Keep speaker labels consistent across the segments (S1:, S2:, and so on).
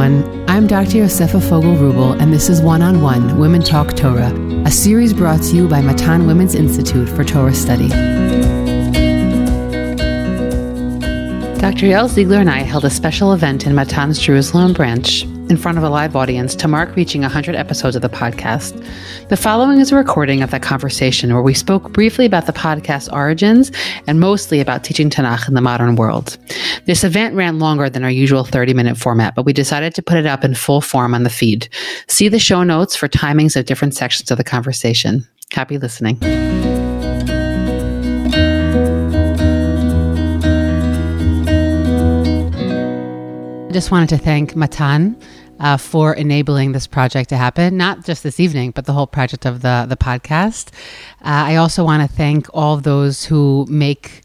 S1: everyone. I'm Dr. Yosefa Fogel Wruble, and this is One on One Women Talk Torah, a series brought to you by Matan Women's Institute for Torah Study. Dr. Yael Ziegler and I held a special event in Matan's Jerusalem branch in front of a live audience to mark reaching 100 episodes of the podcast. The following is a recording of that conversation where we spoke briefly about the podcast's origins and mostly about teaching Tanakh in the modern world. This event ran longer than our usual 30 minute format, but we decided to put it up in full form on the feed. See the show notes for timings of different sections of the conversation. Happy listening. I just wanted to thank Matan uh, for enabling this project to happen, not just this evening, but the whole project of the, the podcast. Uh, I also want to thank all those who make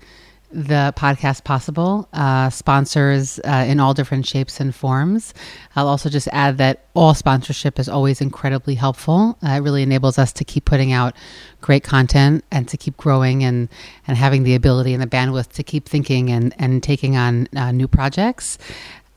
S1: the podcast possible, uh, sponsors uh, in all different shapes and forms. I'll also just add that all sponsorship is always incredibly helpful. Uh, it really enables us to keep putting out great content and to keep growing and, and having the ability and the bandwidth to keep thinking and, and taking on uh, new projects.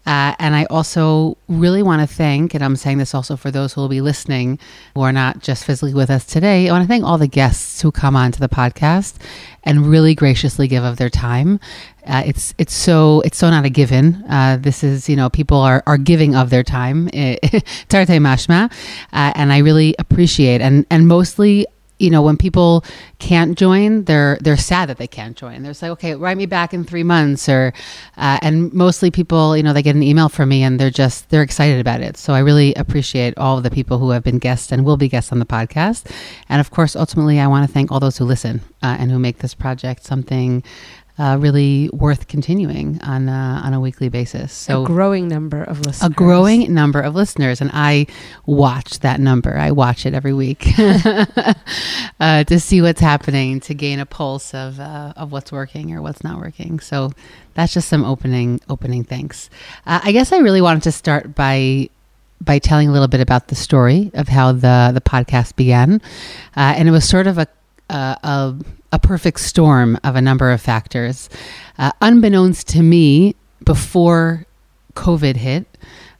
S1: Uh, and I also really want to thank, and I'm saying this also for those who will be listening who are not just physically with us today, I want to thank all the guests who come on to the podcast and really graciously give of their time. Uh, it's it's so it's so not a given. Uh, this is you know people are are giving of their time, tarte mashma, uh, and I really appreciate and and mostly you know, when people can't join, they're they're sad that they can't join. They're like, okay, write me back in three months, or uh, and mostly people, you know, they get an email from me and they're just they're excited about it. So I really appreciate all of the people who have been guests and will be guests on the podcast, and of course, ultimately, I want to thank all those who listen uh, and who make this project something uh, really worth continuing on uh, on a weekly basis.
S2: So a growing number of listeners.
S1: A growing number of listeners, and I watch that number. I watch it every week uh, to see what's happening, to gain a pulse of uh, of what's working or what's not working. So that's just some opening opening thanks. Uh, I guess I really wanted to start by by telling a little bit about the story of how the the podcast began, uh, and it was sort of a a a perfect storm of a number of factors. Uh, unbeknownst to me, before COVID hit,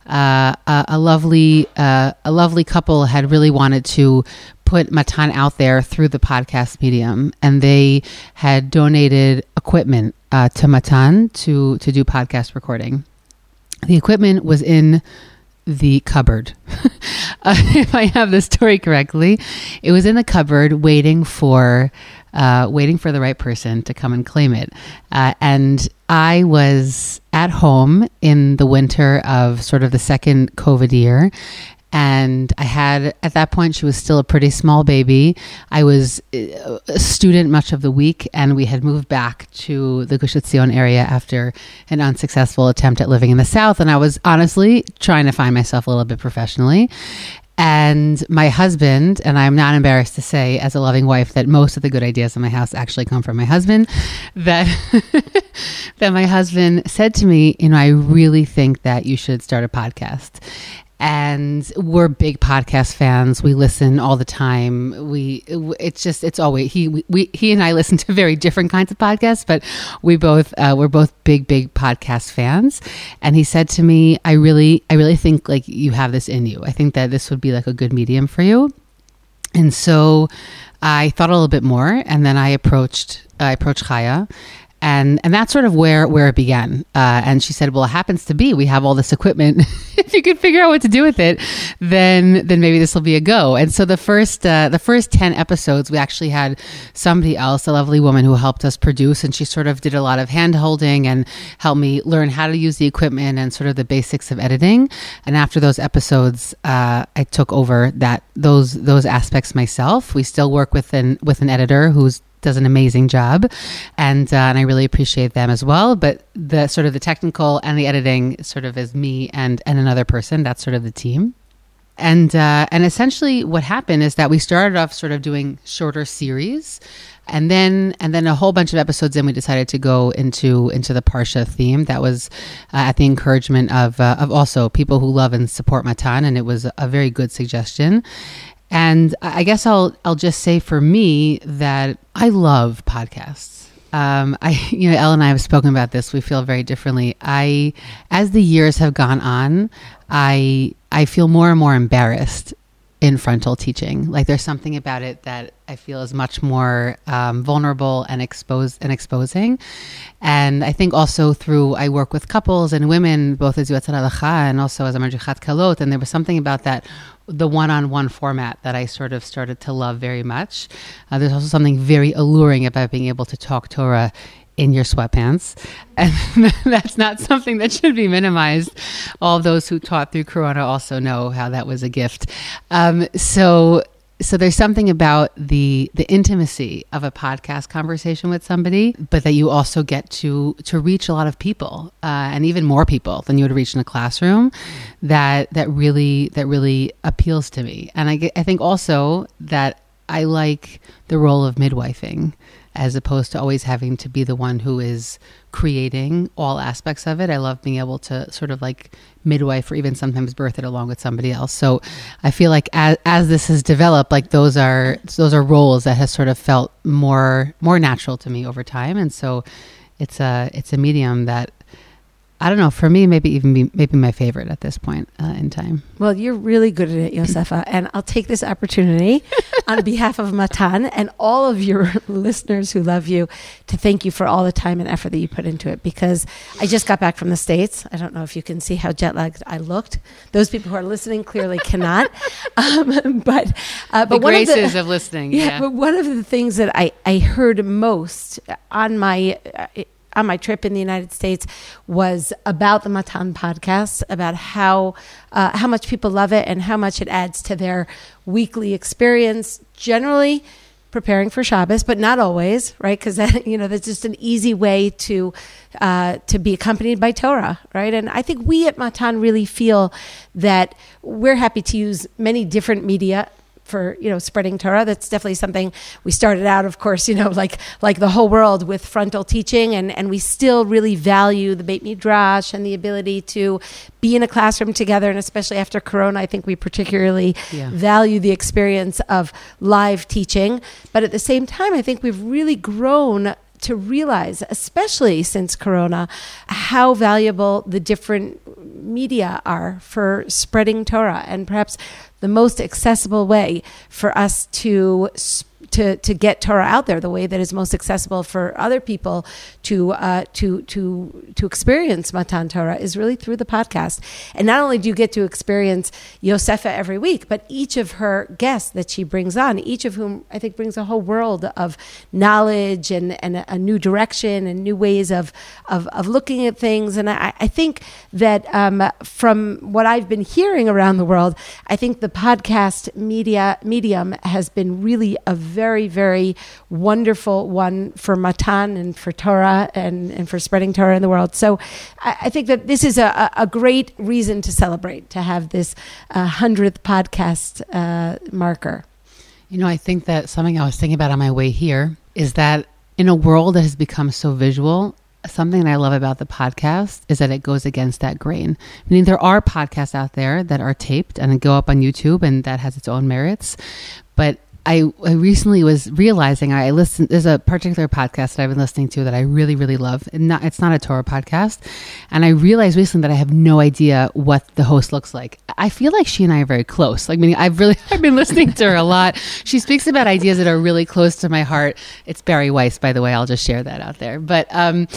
S1: uh, a, a, lovely uh, a lovely couple had really wanted to put Matan out there through the podcast medium, and they had donated equipment uh, to Matan to to do podcast recording. The equipment was in the cupboard. if I have the story correctly, it was in the cupboard waiting for uh, waiting for the right person to come and claim it. Uh, and I was at home in the winter of sort of the second COVID year. And I had, at that point, she was still a pretty small baby. I was uh, a student much of the week, and we had moved back to the Gush Etzion area after an unsuccessful attempt at living in the South. And I was honestly trying to find myself a little bit professionally. And my husband, and I'm not embarrassed to say, as a loving wife, that most of the good ideas in my house actually come from my husband. That that my husband said to me, you know, I really think that you should start a podcast and we're big podcast fans. We listen all the time. We it's just it's always he we he and I listen to very different kinds of podcasts, but we both uh, we're both big big podcast fans. And he said to me, "I really I really think like you have this in you. I think that this would be like a good medium for you." And so I thought a little bit more, and then I approached I approached Chaya and and that's sort of where where it began. Uh, and she said, "Well, it happens to be we have all this equipment. if you could figure out what to do with it, then then maybe this will be a go." And so the first uh, the first ten episodes, we actually had somebody else, a lovely woman, who helped us produce, and she sort of did a lot of hand holding and helped me learn how to use the equipment and sort of the basics of editing. And after those episodes, uh, I took over that those those aspects myself. We still work with an with an editor who's does an amazing job, and uh, and I really appreciate them as well. But the sort of the technical and the editing sort of is me and and another person. That's sort of the team. And uh, and essentially, what happened is that we started off sort of doing shorter series, and then and then a whole bunch of episodes in, we decided to go into into the parsha theme. That was uh, at the encouragement of uh, of also people who love and support Matan, and it was a very good suggestion. And I guess I'll I'll just say for me that I love podcasts. Um, I, you know, Yael and I have spoken about this. We feel very differently. I, as the years have gone on, I, I feel more and more embarrassed in frontal teaching. Like there's something about it that I feel is much more um, vulnerable and exposed and exposing. And I think also through I work with couples and women, both as Yotzat Halacha and also as a Madrichat Kalot, and there was something about that the one-on-one format that I sort of started to love very much. Uh, there's also something very alluring about being able to talk Torah in your sweatpants. And that's not something that should be minimized. All those who taught through Corona also know how that was a gift. Um, so, so there's something about the the intimacy of a podcast conversation with somebody, but that you also get to to reach a lot of people uh, and even more people than you would reach in a classroom. That that really that really appeals to me, and I I think also that I like the role of midwifing as opposed to always having to be the one who is creating all aspects of it. I love being able to sort of like midwife or even sometimes birth it along with somebody else. So I feel like as, as this has developed, like those are those are roles that has sort of felt more more natural to me over time. And so it's a it's a medium that I don't know. For me, maybe even be maybe my favorite at this point uh, in time.
S2: Well, you're really good at it, Yosefa, and I'll take this opportunity on behalf of Matan and all of your listeners who love you to thank you for all the time and effort that you put into it. Because I just got back from the states. I don't know if you can see how jet lagged I looked. Those people who are listening clearly cannot. Um, but uh,
S1: but
S2: the
S1: one graces
S2: of, the,
S1: of listening.
S2: Yeah,
S1: yeah,
S2: but one of the things that I I heard most on my. Uh, on my trip in the United States was about the Matan podcast, about how uh, how much people love it and how much it adds to their weekly experience. Generally, preparing for Shabbos, but not always, right? Because you know that's just an easy way to uh, to be accompanied by Torah, right? And I think we at Matan really feel that we're happy to use many different media for you know spreading Torah. That's definitely something we started out, of course, you know, like like the whole world with frontal teaching, and and we still really value the Beit Midrash and the ability to be in a classroom together, and especially after Corona, I think we particularly yeah. value the experience of live teaching. But at the same time, I think we've really grown to realize, especially since Corona, how valuable the different media are for spreading Torah and perhaps the most accessible way for us to to to get Torah out there the way that is most accessible for other people to uh, to to to experience Matan Torah is really through the podcast. And not only do you get to experience Yosefa every week, but each of her guests that she brings on, each of whom I think brings a whole world of knowledge and and a, new direction and new ways of of, of looking at things. And I, I think that um, from what I've been hearing around the world, I think the podcast media medium has been really a very, very wonderful one for Matan and for Torah and, and for spreading Torah in the world. So I, I think that this is a, a, great reason to celebrate, to have this uh, 100th podcast uh, marker.
S1: You know, I think that something I was thinking about on my way here is that in a world that has become so visual, something that I love about the podcast is that it goes against that grain. I mean, there are podcasts out there that are taped and go up on YouTube, and that has its own merits. But I, I recently was realizing I listened. There's a particular podcast that I've been listening to that I really, really love. And not, it's not a Torah podcast, and I realized recently that I have no idea what the host looks like. I feel like she and I are very close. Like, I mean, I've really I've been listening to her a lot. She speaks about ideas that are really close to my heart. It's Bari Weiss, by the way. I'll just share that out there. But um,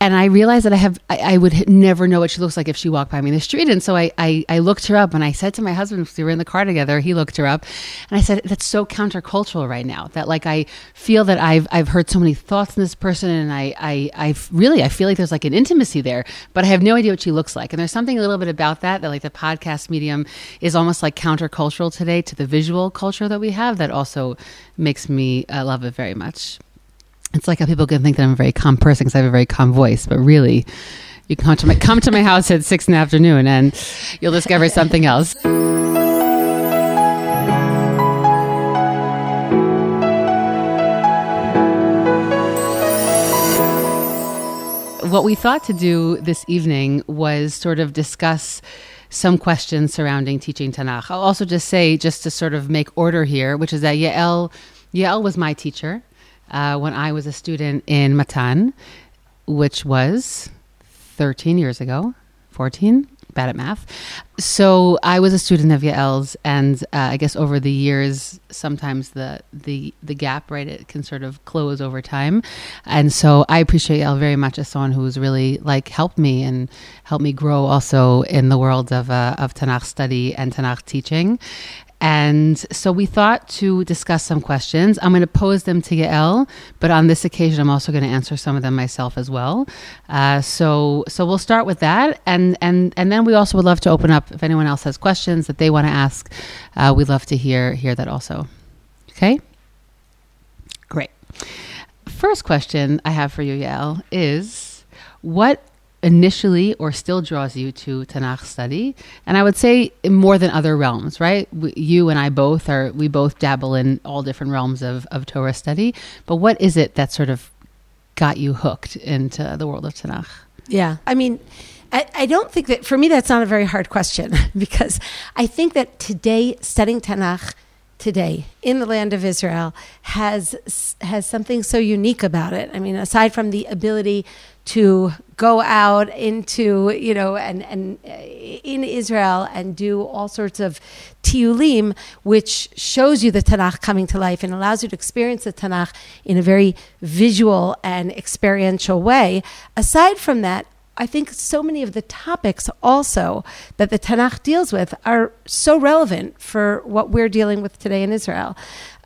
S1: and I realized that I have I, I would never know what she looks like if she walked by me in the street. And so I, I I looked her up, and I said to my husband, we were in the car together. He looked her up, and I said, "That's so counter." Countercultural right now. That like I feel that I've I've heard so many thoughts in this person, and I I I really I feel like there's like an intimacy there, but I have no idea what she looks like. And there's something a little bit about that that like the podcast medium is almost like countercultural today to the visual culture that we have. That also makes me uh, love it very much. It's like how people can think that I'm a very calm person because I have a very calm voice, but really, you come to my come to my house at six in the afternoon and you'll discover something else. What we thought to do this evening was sort of discuss some questions surrounding teaching Tanakh. I'll also just say, just to sort of make order here, which is that Yael, Yael was my teacher. uh, when I was a student in Matan, which was 13 years ago, 14, bad at math. So I was a student of Yael's, and uh, I guess over the years, sometimes the the the gap, right, it can sort of close over time. And so I appreciate Yael very much as someone who's really like helped me and helped me grow also in the world of uh, of Tanakh study and Tanakh teaching. And so we thought to discuss some questions. I'm going to pose them to Yael, but on this occasion, I'm also going to answer some of them myself as well. Uh, so, so we'll start with that, and and and then we also would love to open up if anyone else has questions that they want to ask. Uh, we'd love to hear hear that also. Okay, great. First question I have for you, Yael, is what initially or still draws you to Tanakh study. And I would say more than other realms, right? We, you and I both are, we both dabble in all different realms of, of Torah study. But what is it that sort of got you hooked into the world of Tanakh?
S2: Yeah. I mean, I, I don't think that, for me, that's not a very hard question because I think that today, studying Tanakh, today in the land of Israel has has something so unique about it. I mean, aside from the ability to go out into you know and and uh, in Israel and do all sorts of tiulim, which shows you the Tanakh coming to life and allows you to experience the Tanakh in a very visual and experiential way. Aside from that, I think so many of the topics also that the Tanakh deals with are so relevant for what we're dealing with today in Israel.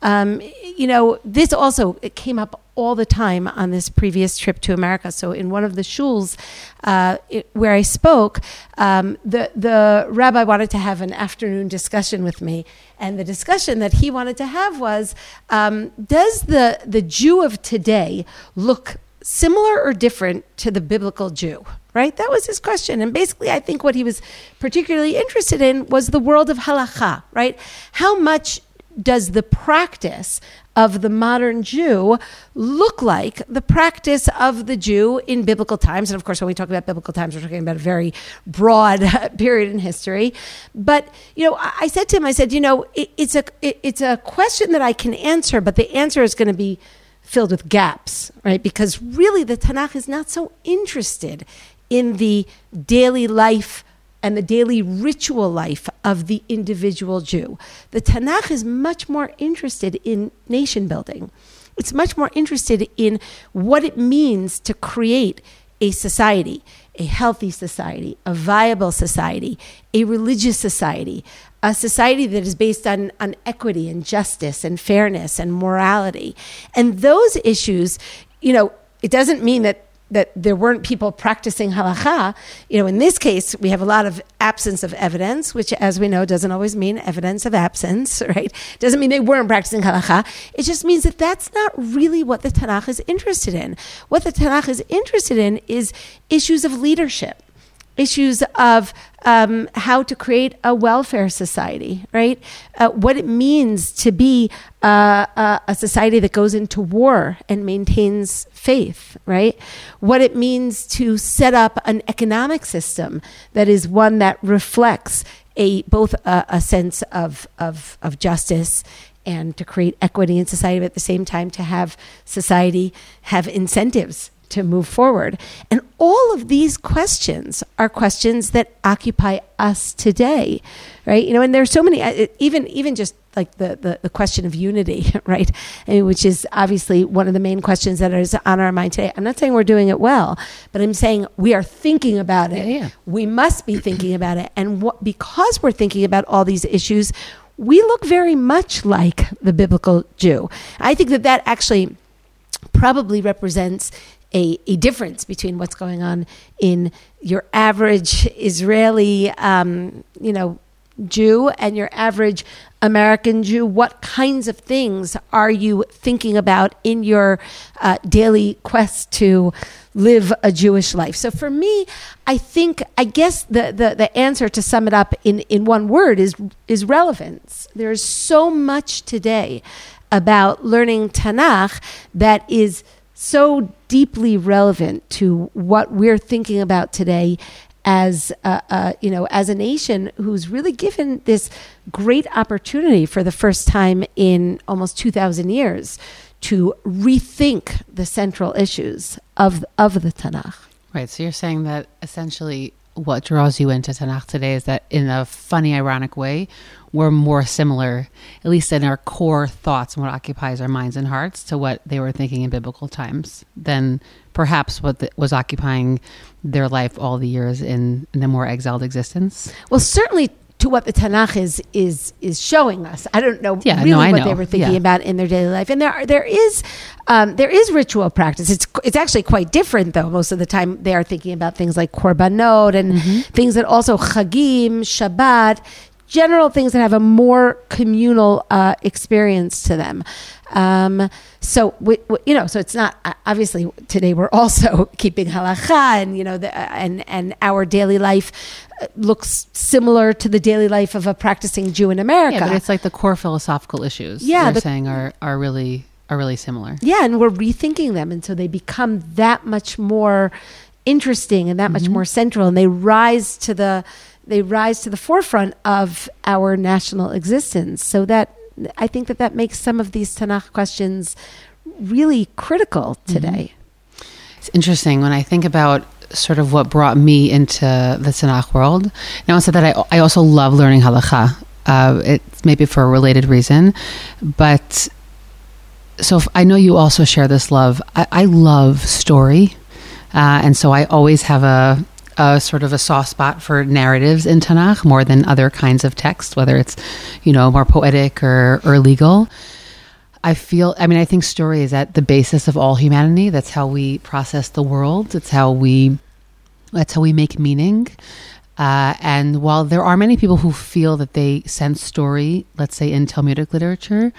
S2: Um, you know, this also came up all the time on this previous trip to America. So, in one of the shuls uh, it, where I spoke, um, the the rabbi wanted to have an afternoon discussion with me, and the discussion that he wanted to have was: um, Does the the Jew of today look similar or different to the biblical Jew? Right? That was his question. And basically, I think what he was particularly interested in was the world of halacha, right? How much does the practice of the modern Jew look like the practice of the Jew in biblical times? And of course, when we talk about biblical times, we're talking about a very broad period in history. But you know, I said to him, I said, you know, it, it's a it, it's a question that I can answer, but the answer is going to be filled with gaps, right? Because really, the Tanakh is not so interested in the daily life and the daily ritual life of the individual Jew. The Tanakh is much more interested in nation building. It's much more interested in what it means to create a society, a healthy society, a viable society, a religious society, a society that is based on, on equity and justice and fairness and morality. And those issues, you know, it doesn't mean that that there weren't people practicing halacha. You know, in this case, we have a lot of absence of evidence, which, as we know, doesn't always mean evidence of absence, right? Doesn't mean they weren't practicing halacha. It just means that that's not really what the Tanakh is interested in. What the Tanakh is interested in is issues of leadership issues of um, how to create a welfare society, right? Uh, what it means to be uh, a, a, society that goes into war and maintains faith, right? What it means to set up an economic system that is one that reflects a both a, a sense of, of of justice and to create equity in society, but at the same time to have society have incentives to move forward. And all of these questions are questions that occupy us today, right? You know, and there's so many, uh, even even just like the, the, the question of unity, right? I mean, which is obviously one of the main questions that is on our mind today. I'm not saying we're doing it well, but I'm saying we are thinking about it.
S1: Yeah, yeah.
S2: We must be thinking about it. And what, because we're thinking about all these issues, we look very much like the biblical Jew. I think that that actually probably represents a, a difference between what's going on in your average Israeli, um, you know, Jew and your average American Jew? What kinds of things are you thinking about in your uh, daily quest to live a Jewish life? So for me, I think, I guess the, the, the answer to sum it up in, in one word is, is relevance. There's so much today about learning Tanakh that is so deeply relevant to what we're thinking about today as a, a, you know as a nation who's really given this great opportunity for the first time in almost 2000 years to rethink the central issues of of the Tanakh.
S1: Right. So you're saying that essentially what draws you into Tanakh today is that in a funny, ironic way, we're more similar, at least in our core thoughts and what occupies our minds and hearts, to what they were thinking in biblical times than perhaps what the, was occupying their life all the years in, in the more exiled existence.
S2: Well, certainly to what the Tanakh is is is showing us. I don't know
S1: Yeah,
S2: really
S1: no,
S2: what
S1: know.
S2: they were thinking
S1: Yeah.
S2: about in their daily life, and there are- there is um, there is ritual practice. It's it's actually quite different though. Most of the time, they are thinking about things like korbanot and
S1: Mm-hmm.
S2: things that also chagim, Shabbat, general things that have a more communal uh, experience to them. Um, so we, we- you know, so it's not uh, obviously today we're also keeping halacha, and you know, the, uh, and and our daily life uh, looks similar to the daily life of a practicing Jew in America.
S1: Yeah, but it's like the core philosophical issues.
S2: Yeah,
S1: you're
S2: the-
S1: saying are are really are really similar.
S2: Yeah, and we're rethinking them, and so they become that much more interesting and that much
S1: Mm-hmm.
S2: more central, and they rise to the they rise to the forefront of our national existence. So that I think that that makes some of these Tanakh questions really critical
S1: Mm-hmm.
S2: today.
S1: It's interesting when I think about sort of what brought me into the Tanakh world. Now, I said that I, I also love learning halacha. Uh, it's maybe for a related reason, but so if, I know you also share this love. I, I love story, uh, and so I always have a, a sort of a soft spot for narratives in Tanakh more than other kinds of text, whether it's you know more poetic or or legal. I feel, I mean, I think story is at the basis of all humanity. That's how we process the world. It's how we, that's how we make meaning. Uh, and while there are many people who feel that they sense story, let's say in Talmudic literature,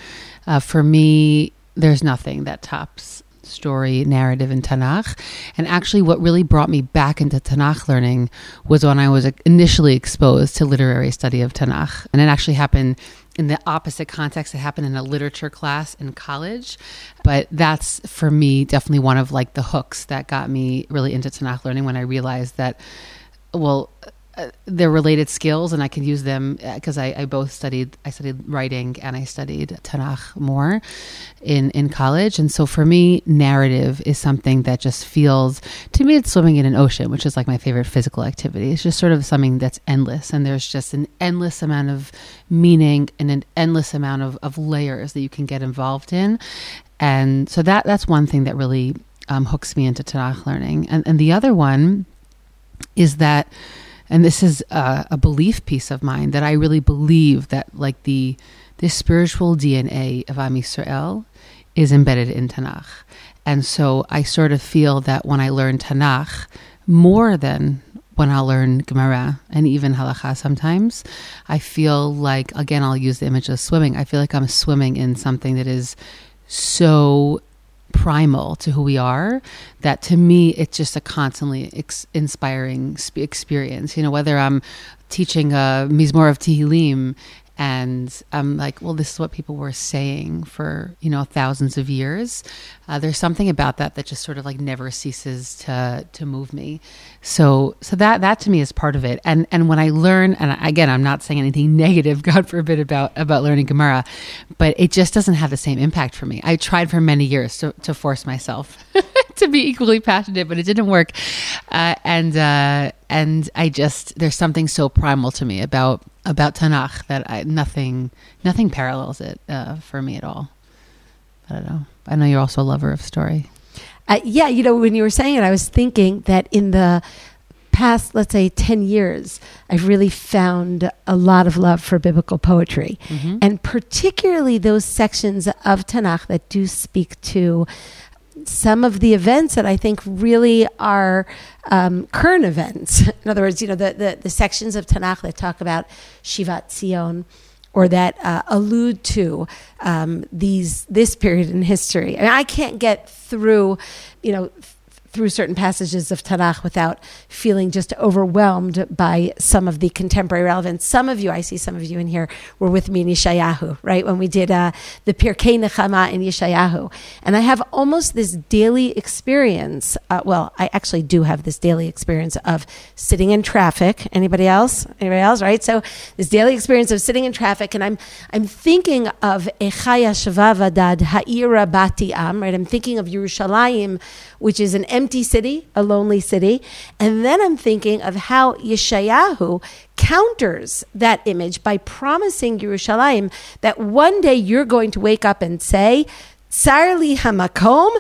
S1: uh, for me, there's nothing that tops story narrative in Tanakh. And actually, what really brought me back into Tanakh learning was when I was initially exposed to literary study of Tanakh. And it actually happened in the opposite context. It happened in a literature class in college. But that's for me definitely one of like the hooks that got me really into Tanakh learning when I realized that, well, uh, they're related skills and I can use them because I, I both studied I studied writing and I studied Tanakh more in in college. And so for me narrative is something that just feels to me it's swimming in an ocean which is like my favorite physical activity. It's just sort of something that's endless and there's just an endless amount of meaning and an endless amount of, of layers that you can get involved in. And so that that's one thing that really um, hooks me into Tanakh learning. And and the other one is that and this is a, a belief piece of mine that I really believe that like the the spiritual DNA of Am Yisrael is embedded in Tanakh, and so I sort of feel that when I learn Tanakh more than when I learn Gemara and even Halacha sometimes, I feel like again I'll use the image of swimming. I feel like I'm swimming in something that is so primal to who we are that to me it's just a constantly ex- inspiring sp- experience. You know whether i'm teaching uh, a mizmor of tehillim and i'm like well this is what people were saying for you know thousands of years. Uh, there's something about that that just sort of like never ceases to to move me. So so that that to me is part of it. And and when i learn and again i'm not saying anything negative god forbid about about learning gemara but it just doesn't have the same impact for me. I tried for many years to, to force myself to be equally passionate but it didn't work. Uh, and uh, and i just there's something so primal to me about about tanakh that I, nothing nothing parallels it uh, for me at all. I don't know. I know you're also a lover of story.
S2: Uh, yeah, you know, when you were saying it, I was thinking that in the past, let's say, 10 years, I've really found a lot of love for biblical poetry. And particularly those sections of Tanakh that do speak to some of the events that I think really are um, current events. In other words, you know, the, the, the sections of Tanakh that talk about Shivat Zion or that uh, allude to um, these this period in history. I, mean, I can't get through, you know, through certain passages of Tanakh without feeling just overwhelmed by some of the contemporary relevance. Some of you, I see some of you in here, were with me in Yeshayahu, right? When we did uh, the Pirkei Nechama in Yeshayahu. And I have almost this daily experience. Uh, well, I actually do have this daily experience of sitting in traffic. Anybody else? Anybody else? Right? So this daily experience of sitting in traffic, and I'm I'm thinking of Echaya Shavavadad Ha'ira Bati Am, right? I'm thinking of Yerushalayim, which is an empty city, a lonely city. And then I'm thinking of how Yeshayahu counters that image by promising Yerushalayim that one day you're going to wake up and say, Sarli Hamakom,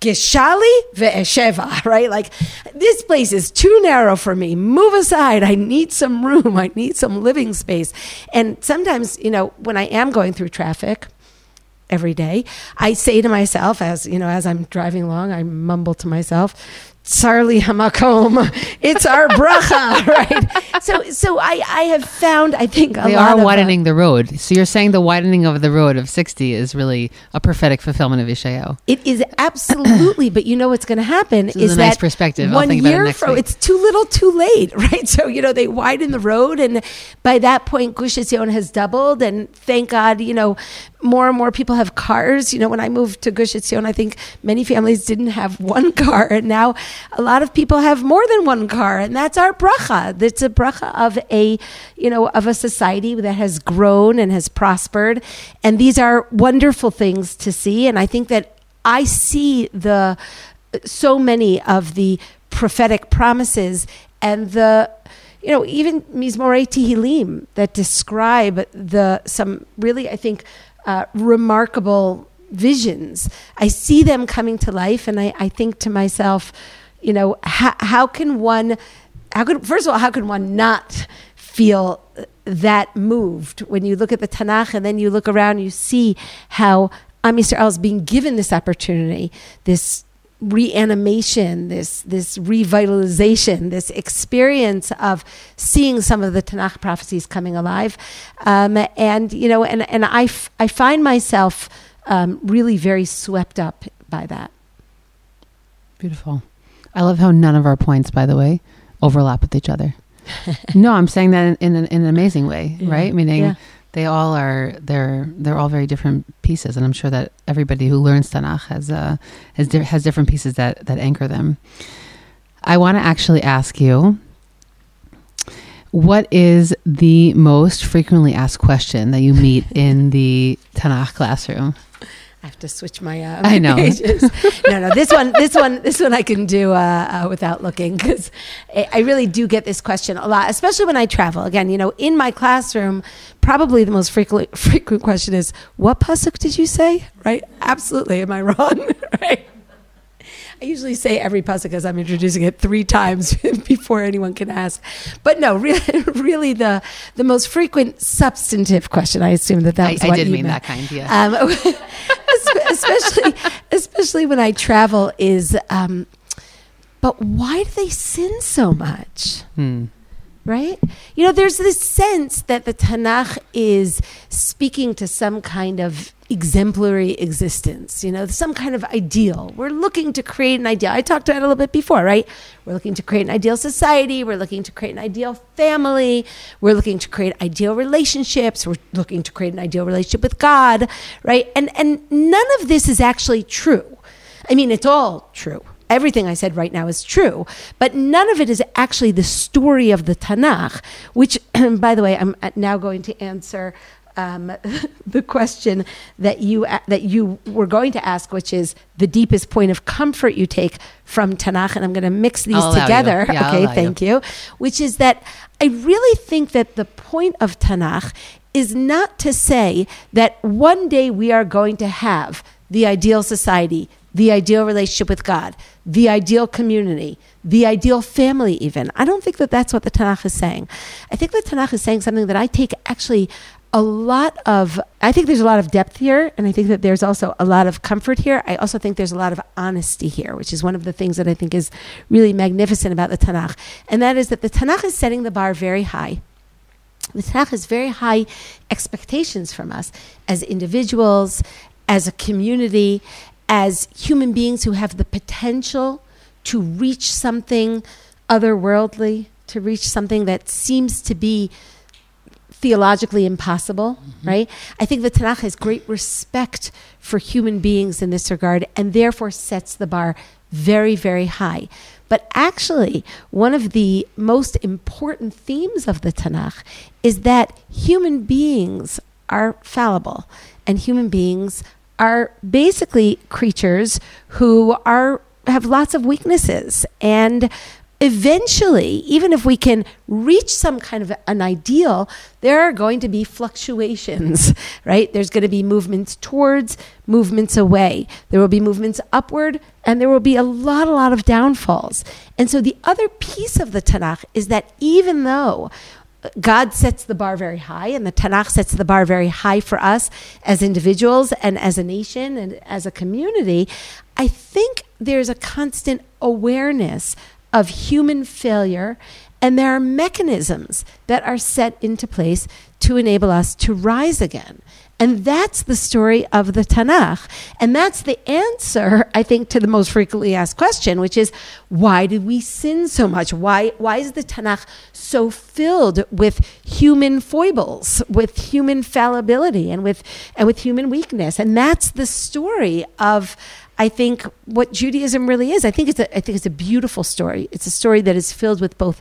S2: Gishali ve'esheva, right? Like, this place is too narrow for me. Move aside. I need some room. I need some living space. And sometimes, you know, when I am going through traffic, every day. I say to myself, as you know, as I'm driving along, I mumble to myself, Sarli Hamakom. It's our bracha, right? So, so I, I have found, I think, a
S1: they
S2: lot
S1: are
S2: of, uh,
S1: widening the road. So you're saying the widening of the road of 60 is really a prophetic fulfillment of Ishael.
S2: It is absolutely, but you know what's going to happen
S1: is
S2: is
S1: a nice
S2: that
S1: perspective. I'll
S2: One
S1: think about it
S2: year
S1: next
S2: from
S1: week.
S2: it's too little, too late, right? So you know they widen the road, and by that point, Gush Etzion has doubled, and thank God, you know, more and more people have cars. You know, when I moved to Gush Etzion, I think many families didn't have one car, and now a lot of people have more than one car, and that's our bracha. It's a bracha of a, you know, of a society that has grown and has prospered, and these are wonderful things to see. And I think that I see the so many of the prophetic promises and the you know even Mizmorei Tehillim that describe the some really I think uh, remarkable visions. I see them coming to life, and I, I think to myself, you know, how, how can one, how could first of all, how can one not feel that moved when you look at the Tanakh and then you look around, you see how Am Yisrael is being given this opportunity, this reanimation, this this revitalization, this experience of seeing some of the Tanakh prophecies coming alive, um, and you know, and and I, f- I find myself um, really very swept up by that.
S1: Beautiful. I love how none of our points, by the way, overlap with each other. no, I'm saying that in, in, an, in an amazing way,
S2: Yeah.
S1: right? Meaning
S2: Yeah.
S1: They all are they're they're all very different pieces, and I'm sure that everybody who learns Tanakh has uh, has di- has different pieces that that anchor them. I want to actually ask you. What is the most frequently asked question that you meet in the Tanakh classroom?
S2: I have to switch my. Uh,
S1: I know.
S2: pages. no, no. This one, this one, this one, I can do uh, uh, without looking because I, I really do get this question a lot, especially when I travel. Again, you know, in my classroom, probably the most frequent frequent question is, "What pasuk did you say?" Right? Absolutely. Am I wrong? right. I usually say every pasuk as I'm introducing it three times before anyone can ask. But no, really, really the the most frequent substantive question. I assume that that
S1: I,
S2: was
S1: I
S2: what
S1: did
S2: you
S1: mean
S2: meant.
S1: that kind, yeah.
S2: Um, especially, especially when I travel, is um, but why do they sin so much?
S1: Hmm.
S2: Right? You know, there's this sense that the Tanakh is speaking to some kind of exemplary existence, you know, some kind of ideal. We're looking to create an ideal. I talked about it a little bit before, right? We're looking to create an ideal society. We're looking to create an ideal family. We're looking to create ideal relationships. We're looking to create an ideal relationship with God, right? And and none of this is actually true. I mean, it's all true. Everything I said right now is true, but none of it is actually the story of the Tanakh, which, by the way, I'm now going to answer um, the question that you that you were going to ask, which is the deepest point of comfort you take from Tanakh, and I'm going to mix these
S1: I'll
S2: together.
S1: Yeah,
S2: okay,
S1: allow you.
S2: thank you. Which is that I really think that the point of Tanakh is not to say that one day we are going to have the ideal society, the ideal relationship with God, the ideal community, the ideal family, even. I don't think that that's what the Tanakh is saying. I think the Tanakh is saying something that I take actually a lot of, I think there's a lot of depth here, and I think that there's also a lot of comfort here. I also think there's a lot of honesty here, which is one of the things that I think is really magnificent about the Tanakh. And that is that the Tanakh is setting the bar very high. The Tanakh has very high expectations from us as individuals, as a community, as human beings who have the potential to reach something otherworldly, to reach something that seems to be theologically impossible, mm-hmm. right? I think the Tanakh has great respect for human beings in this regard and therefore sets the bar very, very high. But actually, one of the most important themes of the Tanakh is that human beings are fallible and human beings are basically creatures who are have lots of weaknesses and eventually, even if we can reach some kind of an ideal, there are going to be fluctuations, right? There's going to be movements towards, movements away. There will be movements upward, and there will be a lot, a lot of downfalls. And so the other piece of the Tanakh is that even though God sets the bar very high, and the Tanakh sets the bar very high for us as individuals and as a nation and as a community. I think there's a constant awareness of human failure, and there are mechanisms that are set into place to enable us to rise again. And that's the story of the Tanakh. And that's the answer, I think, to the most frequently asked question, which is why did we sin so much? Why, why is the Tanakh so filled with human foibles, with human fallibility, and with, and with human weakness? And that's the story of I think what Judaism really is. I think it's a, I think it's a beautiful story. It's a story that is filled with both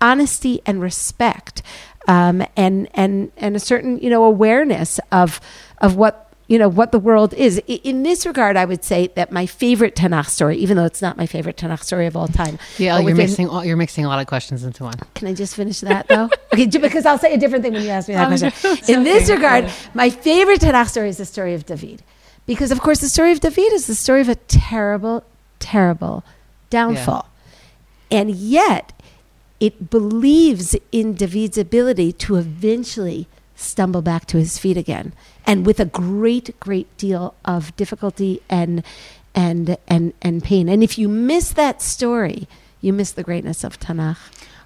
S2: honesty and respect, um, and and and a certain you know awareness of of what you know what the world is. In this regard, I would say that my favorite Tanakh story, even though it's not my favorite Tanakh story of all time.
S1: Yeah, you're within, mixing you're mixing a lot of questions into one.
S2: Can I just finish that though? okay, because I'll say a different thing when you ask me that question. In this regard, my favorite Tanakh story is the story of David. Because, of course, the story of David is the story of a terrible, terrible downfall. Yeah. And yet, it believes in David's ability to eventually stumble back to his feet again. And with a great, great deal of difficulty and, and, and, and pain. And if you miss that story, you miss the greatness of Tanakh.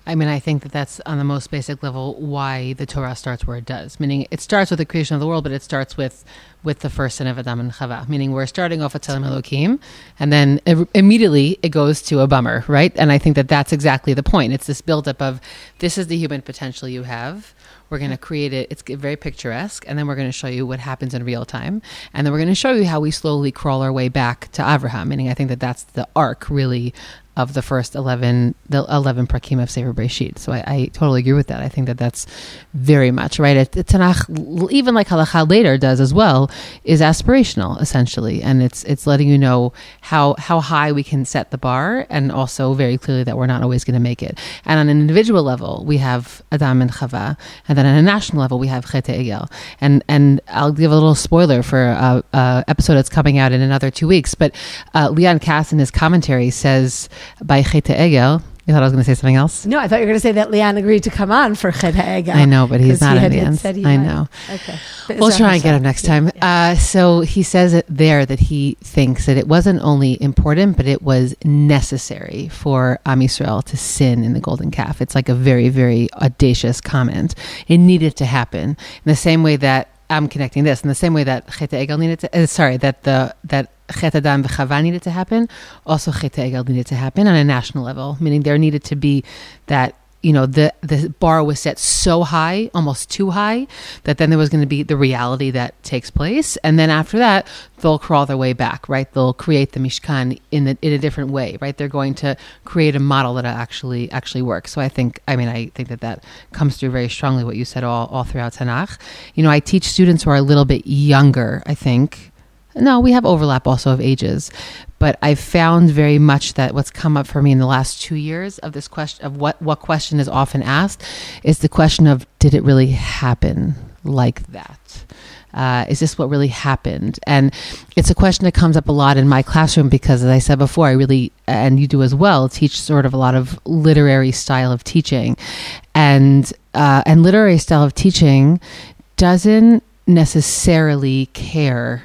S1: I mean, I think that that's on the most basic level why the Torah starts where it does. Meaning, it starts with the creation of the world, but it starts with with the first sin of Adam and Chava. Meaning, we're starting off with Tzelem Elokim, and then it, immediately it goes to a bummer, right? And I think that that's exactly the point. It's this buildup of this is the human potential you have. We're going to create it. It's very picturesque, and then we're going to show you what happens in real time, and then we're going to show you how we slowly crawl our way back to Avraham. Meaning, I think that that's the arc really of the first 11 the 11 prakim of Sefer Breshit. So I, I, totally agree with that. I think that that's very much right. It, Tanakh, even like Halacha later does as well, is aspirational essentially, and it's it's letting you know how how high we can set the bar, and also very clearly that we're not always going to make it. And on an individual level, we have Adam and Chava, and then on a national level, we have Chet Egel. And and I'll give a little spoiler for a, a episode that's coming out in another two weeks. But uh, Leon Kass in his commentary says by Chet Egel. You thought I was going to say something else?
S2: No, I thought you were going to say that Leon agreed to come on for Chet Egel.
S1: I know, but he's not he in the end. I know. Okay. we'll try and get him next time. Yeah. Uh, so he says it there that he thinks that it wasn't only important, but it was necessary for Am Yisrael to sin in the golden calf. It's like a very, very audacious comment. It needed to happen in the same way that I'm connecting this in the same way that Chet Egel needed to. Uh, sorry, that the that Chet Adam v'Chava needed to happen. Also, Chet Egel needed to happen on a national level, meaning there needed to be that you know the the bar was set so high almost too high that then there was going to be the reality that takes place. And then after that they'll crawl their way back right? They'll create the mishkan in the, in a different way right? They're going to create a model that actually actually works. So i think i mean i think that that comes through very strongly what you said all, all throughout tanakh. You know i teach students who are a little bit younger i think no, we have overlap also of ages, but I've found very much that what's come up for me in the last two years of this question of what what question is often asked is the question of did it really happen like that? Uh, is this what really happened? And it's a question that comes up a lot in my classroom because, as I said before, I really, and you do as well, teach sort of a lot of literary style of teaching, and uh, and literary style of teaching doesn't necessarily care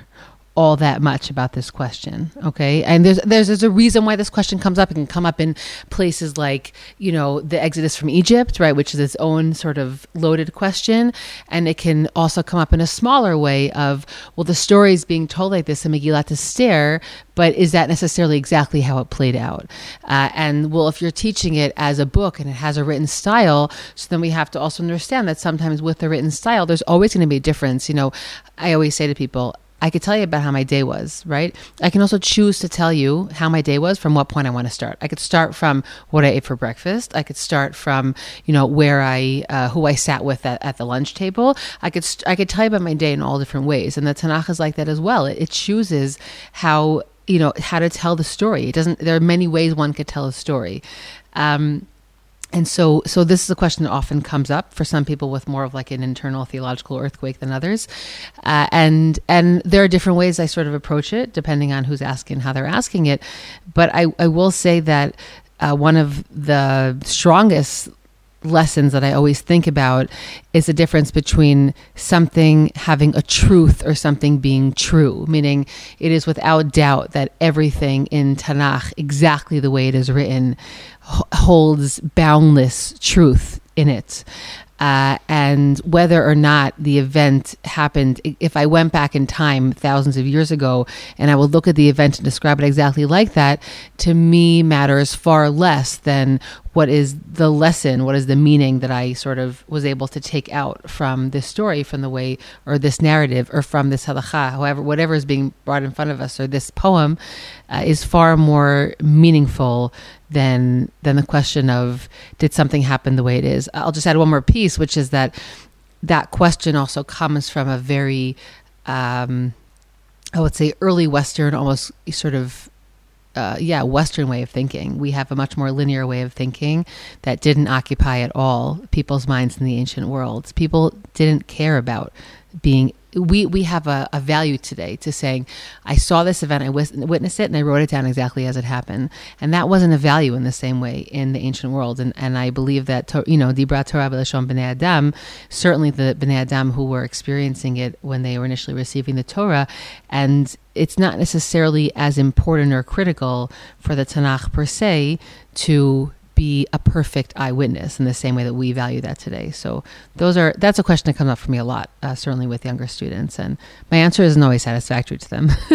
S1: all that much about this question okay? And there's, there's there's a reason why this question comes up. It can come up in places like you know the exodus from egypt right which is its own sort of loaded question. And it can also come up in a smaller way of well the story is being told like this in megillat esther but is that necessarily exactly how it played out? Uh, and well if you're teaching it as a book and it has a written style so then we have to also understand that sometimes with the written style there's always going to be a difference. You know i always say to people I could tell you about how my day was, right? I can also choose to tell you how my day was from what point I want to start. I could start from what I ate for breakfast. I could start from, you know, where I, uh, who I sat with at, at, the lunch table. I could, st- I could tell you about my day in all different ways. And the Tanakh is like that as well. It, it chooses how, you know, how to tell the story. It doesn't, there are many ways one could tell a story. Um, and so so this is a question that often comes up for some people with more of like an internal theological earthquake than others. Uh, and and there are different ways i sort of approach it depending on who's asking how they're asking it. But i, I will say that uh, one of the strongest lessons that I always think about is the difference between something having a truth or something being true, meaning it is without doubt that everything in Tanakh, exactly the way it is written, holds boundless truth in it uh, and whether or not the event happened. If I went back in time thousands of years ago and I would look at the event and describe it exactly like that, to me matters far less than what is the lesson, what is the meaning that I sort of was able to take out from this story, from the way, or this narrative, or from this halacha, however, whatever is being brought in front of us, or this poem, uh, is far more meaningful than than the question of did something happen the way it is. I'll just add one more piece, which is that that question also comes from a very, um, I would say, early Western, almost sort of uh, yeah, Western way of thinking. We have a much more linear way of thinking that didn't occupy at all people's minds in the ancient worlds. People didn't care about being we we have a, a, value today to saying i saw this event i witnessed it and i wrote it down exactly as it happened. And that wasn't a value in the same way in the ancient world. And and i believe that you know dibra torah b'lashon b'nei adam certainly the b'nei adam who were experiencing it when they were initially receiving the torah and it's not necessarily as important or critical for the tanakh per se to be a perfect eyewitness in the same way that we value that today. So those are that's a question that comes up for me a lot, uh, certainly with younger students, and my answer isn't always satisfactory to them.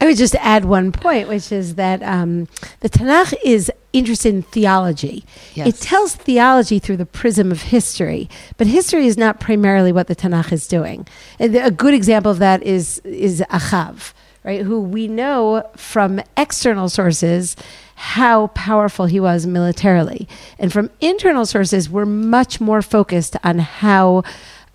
S2: I would just add one point, which is that um, the Tanakh is interested in theology. Yes. It tells theology through the prism of history, but history is not primarily what the Tanakh is doing. And a good example of that is is Achav, right? Who we know from external sources how powerful he was militarily. And from internal sources, we're much more focused on how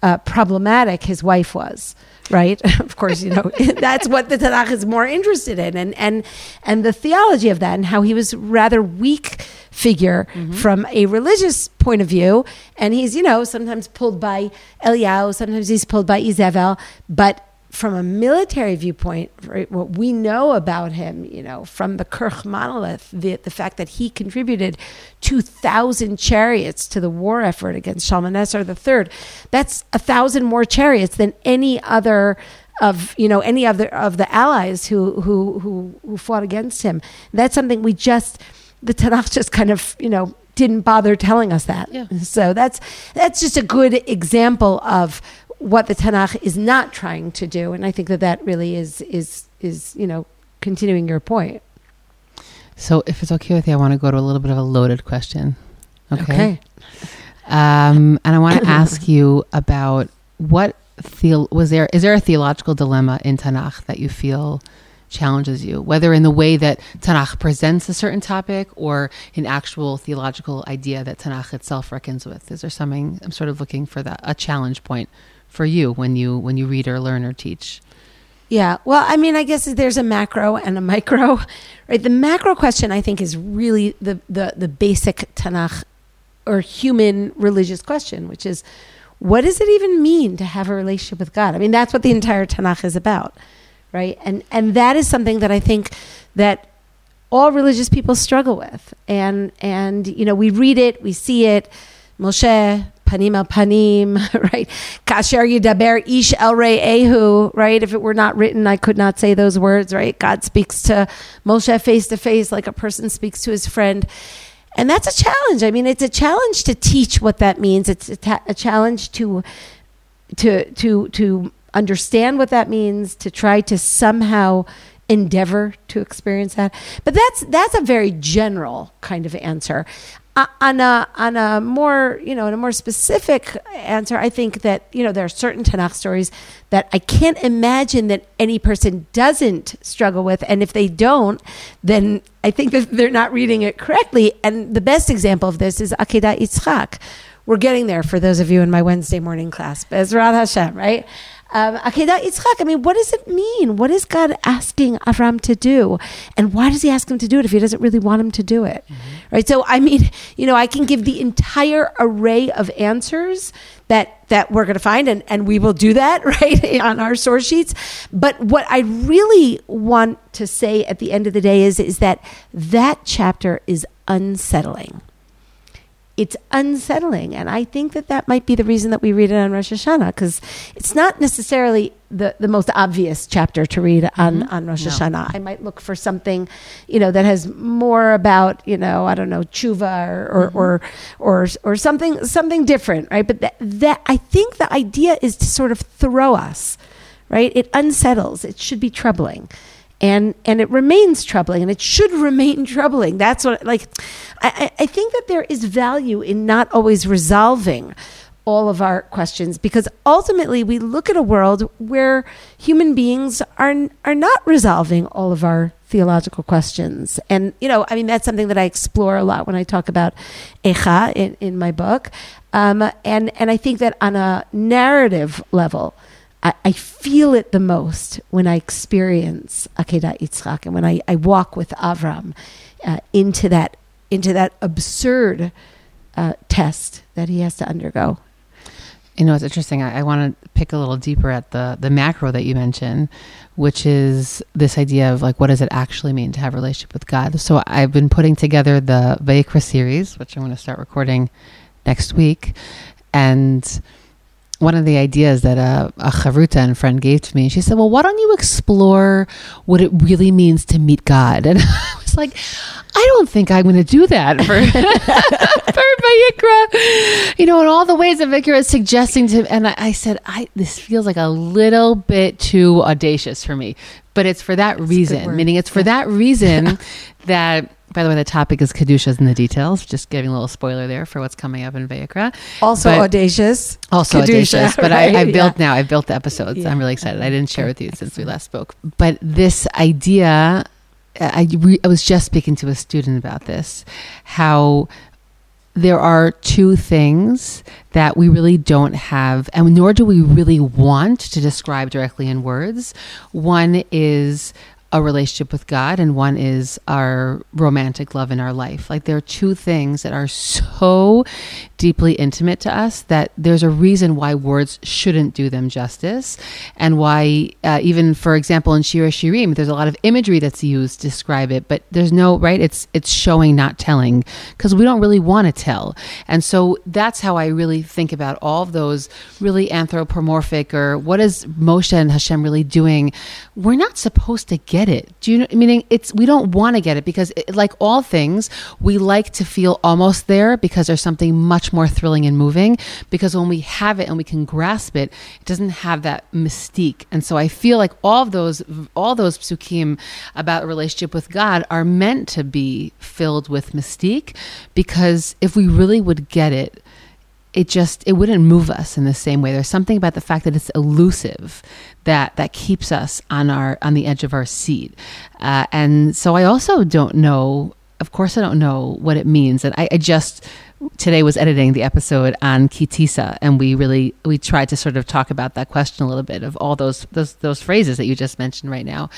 S2: uh, problematic his wife was. Right, of course, you know that's what the Tanakh is more interested in, and and and the theology of that, and how he was rather weak figure mm-hmm. from a religious point of view, and he's you know sometimes pulled by Eliyahu, sometimes he's pulled by Izebel, but from a military viewpoint, right, what we know about him, you know, from the Kurkh monolith, the, the fact that he contributed 2,000 chariots to the war effort against Shalmaneser III, that's a thousand more chariots than any other of you know any other of the allies who who who who fought against him. That's something we just the Tanakh just kind of you know didn't bother telling us that. Yeah. So that's that's just a good example of what the Tanakh is not trying to do, and I think that that really is is is you know continuing your point.
S1: So, if it's okay with you, I want to go to a little bit of a loaded question. Okay. okay. Um, and I want to ask you about what the- was there is there a theological dilemma in Tanakh that you feel challenges you, whether in the way that Tanakh presents a certain topic or an actual theological idea that Tanakh itself reckons with? Is there something I'm sort of looking for that a challenge point for you when you when you read or learn or teach?
S2: Yeah. Well, I mean, I guess there's a macro and a micro, right? The macro question I think is really the the the basic Tanakh or human religious question, which is what does it even mean to have a relationship with God? I mean, that's what the entire Tanakh is about, right? And and that is something that I think that all religious people struggle with. And and you know, we read it, we see it, Moshe, panim al panim, right? Kasher yidaber ish el ehu, right? If it were not written, I could not say those words, right? God speaks to Moshe face to face like a person speaks to his friend. And that's a challenge. I mean, it's a challenge to teach what that means. It's a, ta- a challenge to to to to understand what that means, to try to somehow endeavor to experience that. But that's that's a very general kind of answer. Uh, on a on a more you know in a more specific answer, I think that you know there are certain Tanakh stories that I can't imagine that any person doesn't struggle with, and if they don't, then I think that they're not reading it correctly. And the best example of this is Akedah Yitzchak. We're getting there for those of you in my Wednesday morning class, Bezrat Hashem, right? Um, Akedah Yitzchak, I mean, what does it mean? What is God asking Avram to do? And why does he ask him to do it if he doesn't really want him to do it? Mm-hmm. Right? So, I mean, you know, I can give the entire array of answers that that we're going to find and, and we will do that right on our source sheets but what i really want to say at the end of the day is is that that chapter is unsettling it's unsettling. And I think that that might be the reason that we read it on Rosh Hashanah, because it's not necessarily the, the most obvious chapter to read on, mm-hmm. on Rosh no. Hashanah. I might look for something, you know, that has more about, you know, I don't know, tshuva or, or, mm-hmm. or, or, or, something, something different, right? But that, that, I think the idea is to sort of throw us, right? It unsettles. It should be troubling and and it remains troubling and it should remain troubling. That's what like I, I think that there is value in not always resolving all of our questions because ultimately we look at a world where human beings are are not resolving all of our theological questions. And you know i mean that's something that i explore a lot when i talk about echa in, in my book. Um, and and i think that on a narrative level I, I feel it the most when I experience Akedah Yitzchak and when I, I walk with Avram uh, into that into that absurd uh, test that he has to undergo.
S1: You know, it's interesting. I, I want to pick a little deeper at the the macro that you mentioned, which is this idea of like what does it actually mean to have a relationship with God. So I've been putting together the Vayikra series, which I'm going to start recording next week, and one of the ideas that a, a chavruta and friend gave to me. She said, "Well, why don't you explore what it really means to meet God?" And I was like, "I don't think I'm going to do that for for Vayikra." You know, in all the ways that Vayikra is suggesting to, and I, I said, "I this feels like a little bit too audacious for me." But it's for that That's reason, meaning it's for yeah. that reason that by the way, the topic is Kedushas in the details. Just giving a little spoiler there for what's coming up in Vayikra.
S2: Also but audacious.
S1: Also Kedusha, audacious. But right? I, I, built yeah. now. I built the episodes. Yeah. I'm really excited. I didn't share with you since we last spoke. But this idea, I, re, I was just speaking to a student about this, how there are two things that we really don't have, and nor do we really want to describe directly in words. One is a relationship with God and one is our romantic love in our life. Like there are two things that are so deeply intimate to us that there's a reason why words shouldn't do them justice and why uh, even for example in Shir Shirim there's a lot of imagery that's used to describe it but there's no right it's it's showing not telling because we don't really want to tell. And so that's how I really think about all of those really anthropomorphic or what is Moshe and Hashem really doing? We're not supposed to get get it. Do you know? Meaning, it's we don't want to get it because, it, like all things, we like to feel almost there because there's something much more thrilling and moving. Because when we have it and we can grasp it, it doesn't have that mystique. And so I feel like all of those, all those psukim about relationship with God are meant to be filled with mystique. Because if we really would get it, it just it wouldn't move us in the same way. There's something about the fact that it's elusive that that keeps us on our on the edge of our seat. Uh, and so i also don't know of course i don't know what it means. And I, I just today was editing the episode on Ki Tisa and we really we tried to sort of talk about that question a little bit of all those those those phrases that you just mentioned right now.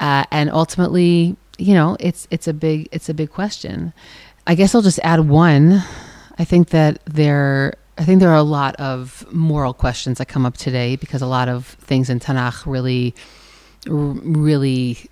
S1: Uh, and ultimately you know it's it's a big it's a big question. I guess i'll just add one I think that there I think there are a lot of moral questions that come up today because a lot of things in Tanakh really really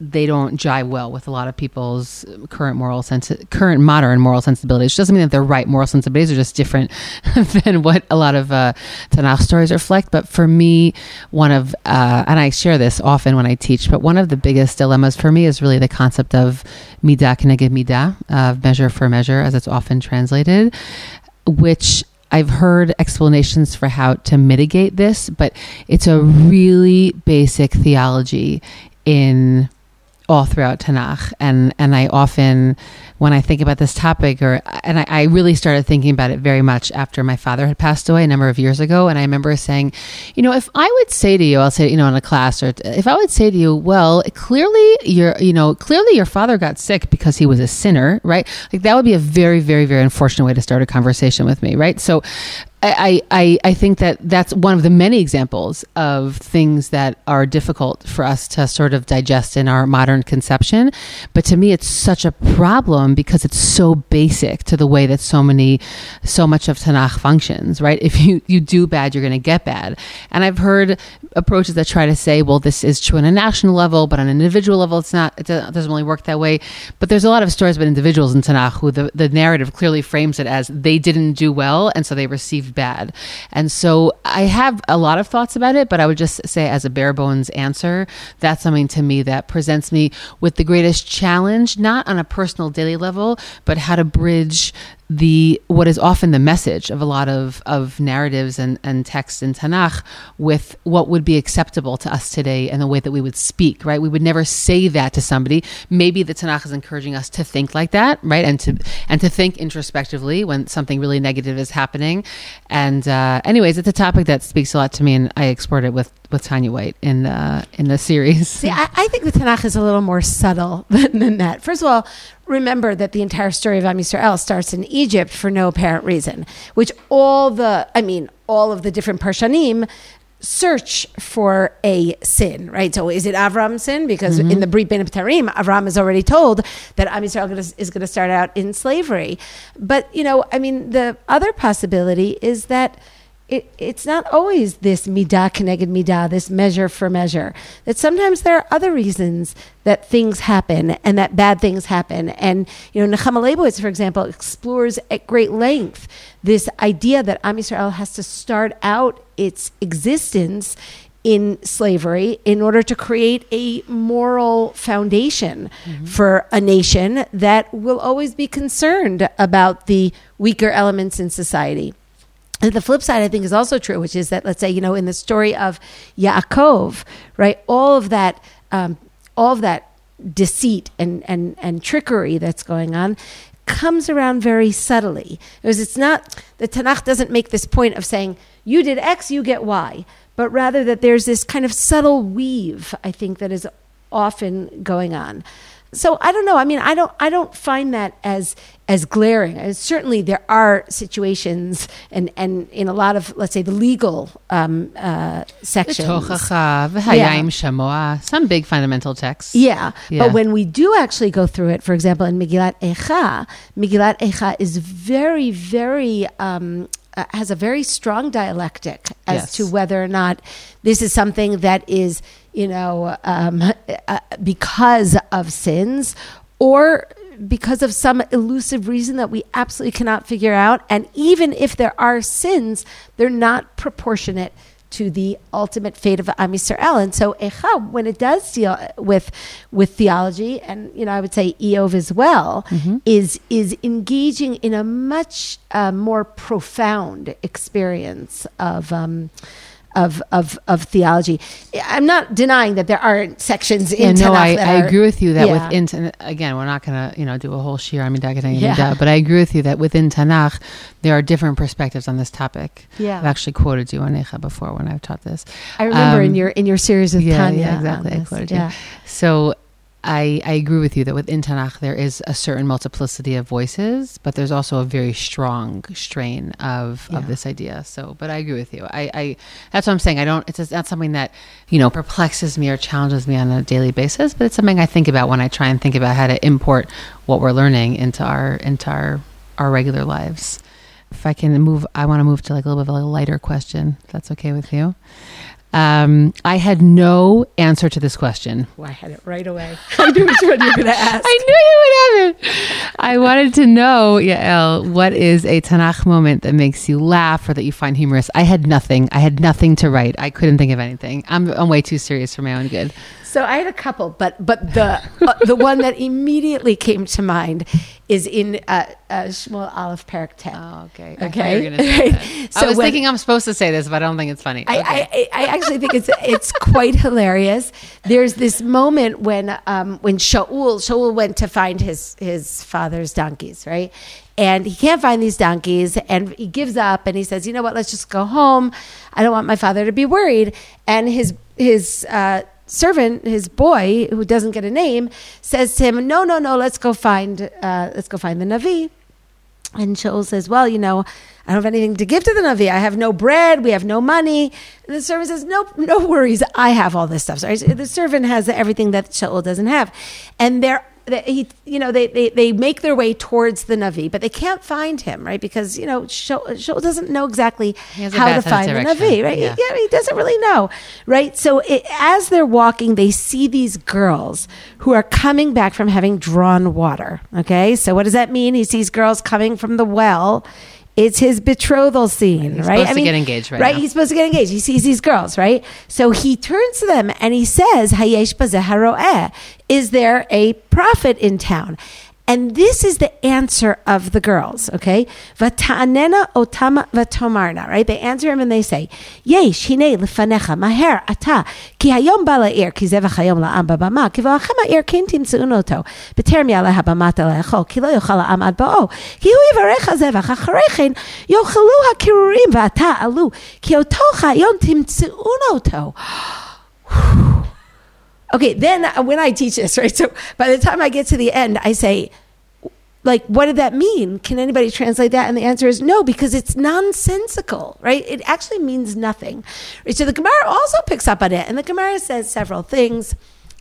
S1: they don't jive well with a lot of people's current moral sense, current modern moral sensibilities. Which doesn't mean that they're right. Moral sensibilities are just different than what a lot of uh, Tanakh stories reflect. But for me, one of uh, and I share this often when I teach, but one of the biggest dilemmas for me is really the concept of midah keneged midah, of measure for measure, as it's often translated, which I've heard explanations for how to mitigate this, but it's a really basic theology in all throughout Tanakh, and and I often, when I think about this topic, or and I, I, really started thinking about it very much after my father had passed away a number of years ago, and I remember saying, you know, if I would say to you, I'll say, you know, in a class, or if I would say to you, well, clearly your, you know, clearly your father got sick because he was a sinner, right? Like that would be a very, very, very unfortunate way to start a conversation with me, right? So I, I, I think that that's one of the many examples of things that are difficult for us to sort of digest in our modern conception. But to me, it's such a problem because it's so basic to the way that so many, so much of Tanakh functions, right? If you, you do bad, you're going to get bad. And I've heard approaches that try to say, well, this is true on a national level, but on an individual level, it's not, it doesn't really work that way. But there's a lot of stories about individuals in Tanakh who the, the narrative clearly frames it as they didn't do well, and so they received bad. And so I have a lot of thoughts about it, but I would just say, as a bare bones answer, that's something to me that presents me with the greatest challenge, not on a personal daily level, but how to bridge the what is often the message of a lot of, of narratives and, and texts in Tanakh with what would be acceptable to us today and the way that we would speak, right? We would never say that to somebody. Maybe the Tanakh is encouraging us to think like that, right? And to and to think introspectively when something really negative is happening. And uh, anyways, it's a topic that speaks a lot to me, and I explored it with with Tanya White in the in the series.
S2: See, I, I think the Tanakh is a little more subtle than, than that. First of all, remember that the entire story of Am Yisrael starts in Egypt for no apparent reason, which all the, I mean, all of the different Parshanim search for a sin, right? So is it Avram's sin? Because mm-hmm. in the Brit Bein Tarim, Avram is already told that Am Yisrael is going to start out in slavery. But, you know, I mean, the other possibility is that it, it's not always this midah keneged midah, this measure for measure. That sometimes there are other reasons that things happen and that bad things happen. And you know, Nechama Leibowitz, for example, explores at great length this idea that Am Yisrael has to start out its existence in slavery in order to create a moral foundation mm-hmm. for a nation that will always be concerned about the weaker elements in society. The flip side, I think, is also true, which is that, let's say, you know, in the story of Yaakov, right, all of that, um, all of that deceit and, and, and trickery that's going on comes around very subtly. Because it's not, the Tanakh doesn't make this point of saying, you did X, you get Y, but rather that there's this kind of subtle weave, I think, that is often going on so I don't know. I mean, I don't I don't find that as as glaring. As certainly, there are situations, and and in a lot of let's say the legal um, uh, sections,
S1: yeah. some big fundamental texts.
S2: Yeah. yeah. but when we do actually go through it, for example, in Megillat Eicha, Megillat Eicha is very very um, uh, has a very strong dialectic as yes. to whether or not this is something that is, you know, um, uh, because of sins or because of some elusive reason that we absolutely cannot figure out. And even if there are sins, they're not proportionate to the ultimate fate of Am Yisrael. And so Echa, when it does deal with with theology, and you know, I would say Eov as well, mm-hmm. is is engaging in a much uh, more profound experience of. Um, of, of, of theology. I'm not denying that there aren't sections in yeah, no,
S1: I,
S2: I
S1: agree with you that yeah. within again, we're not going to you know do a whole shir Amidah yeah. but I agree with you that within Tanakh there are different perspectives on this topic.
S2: Yeah,
S1: I've actually quoted you on Echa before when I've taught this.
S2: I remember um, in your in your series with
S1: yeah,
S2: Tanya.
S1: Yeah, exactly. I quoted you. So I, I agree with you that within Tanakh there is a certain multiplicity of voices, but there's also a very strong strain of, yeah. of this idea. So, but I agree with you. I, I that's what I'm saying. I don't. It's not something that you know perplexes me or challenges me on a daily basis, but it's something I think about when I try and think about how to import what we're learning into our into our our regular lives. If I can move, I want to move to like a little bit of a lighter question. If that's okay with you. Um, I had no answer to this question.
S2: Well, I had it right away. I knew which one you were going to ask.
S1: I knew you would have it. I wanted to know, Yael, what is a Tanakh moment that makes you laugh or that you find humorous? I had nothing. I had nothing to write. I couldn't think of anything. I'm, I'm way too serious for my own good.
S2: So I had a couple, but but the uh, the one that immediately came to mind is in uh, uh, Shmuel Aleph Perak.
S1: Oh, okay.
S2: Okay.
S1: I
S2: So
S1: was
S2: when-
S1: thinking I'm supposed to say this, but I don't think it's funny.
S2: I,
S1: Okay.
S2: I, I actually think it's it's quite hilarious. There's this moment when um, when Shaul Shaul went to find his his father's donkeys, right? And he can't find these donkeys, and he gives up, and he says, "You know what? Let's just go home. I don't want my father to be worried." And his his uh, servant, his boy, who doesn't get a name, says to him, "No, no, no. Let's go find uh, let's go find the Navi." And Shaul says, Well, you know, I don't have anything to give to the Navi. I have no bread. We have no money. And the servant says, No, no worries. I have all this stuff. So the servant has everything that Shaul doesn't have. And they're, they, he, you know, they, they, they make their way towards the Navi, but they can't find him, right? Because, you know, Shaul doesn't know exactly
S1: He
S2: how to find the. Navi, right?
S1: Yeah.
S2: yeah, he doesn't really know, right? So it, as they're walking, they see these girls who are coming back from having drawn water. Okay, so what does that mean? He sees girls coming from the well. It's his betrothal scene,
S1: He's
S2: right?
S1: supposed to get engaged right now.
S2: He's supposed to get engaged. He sees these girls, right? So he turns to them and he says, "Hayesh bazeh haroeh." Is there a prophet in town? And this is the answer of the girls, okay? Vata'anena otam vatomarna, right? They answer him and they say, Yesh, hine lefanecha, maher ata, ki hayom bala ir, ki zevach hayom la'am babama, ki v'achem ha'ir kin timtze'un oto, b'terem ya'aleh habamata le'echol, ki lo yochal ha'am ad ki hu yivarech ha'zevach, acharei chen, yochalu ha'kirurim v'ata alu, ki oto hayom timtze'un oto. Okay, then when I teach this, right? So by the time I get to the end, I say, like, what did that mean? Can anybody translate that? And the answer is no, because it's nonsensical, right? It actually means nothing. Right? So the Gemara also picks up on it, and the Gemara says several things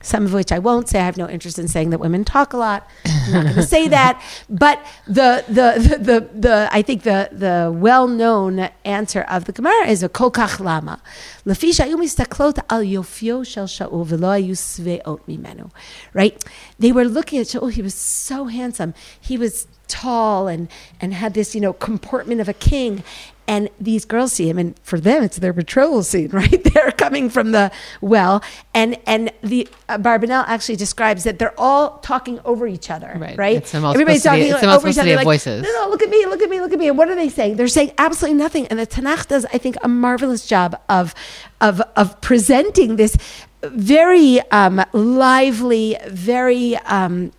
S2: some of which I won't say. I have no interest in saying that women talk a lot. I'm not going to say that. But the, the, the, the, I think the, the well known answer of the Gemara is a kolkach lama. Lefi shayu mistaklot al yofio shel Shaul v'lo ayu sveot mimenu. Right? They were looking at Shaul. He was so handsome. He was tall and, and had this, you know, comportment of a king. And these girls see him, and for them, it's their betrothal scene, right? They're coming from the well, and and the uh, Barbanel actually describes that they're all talking over each other,
S1: Right.
S2: right?
S1: It's
S2: Everybody's
S1: to be-
S2: talking
S1: it's
S2: over each other, like,
S1: voices.
S2: no, no, look at me, look at me, look at me. And what are they saying? They're saying absolutely nothing. And the Tanakh does, I think, a marvelous job of of of presenting this very um, lively, very. Um,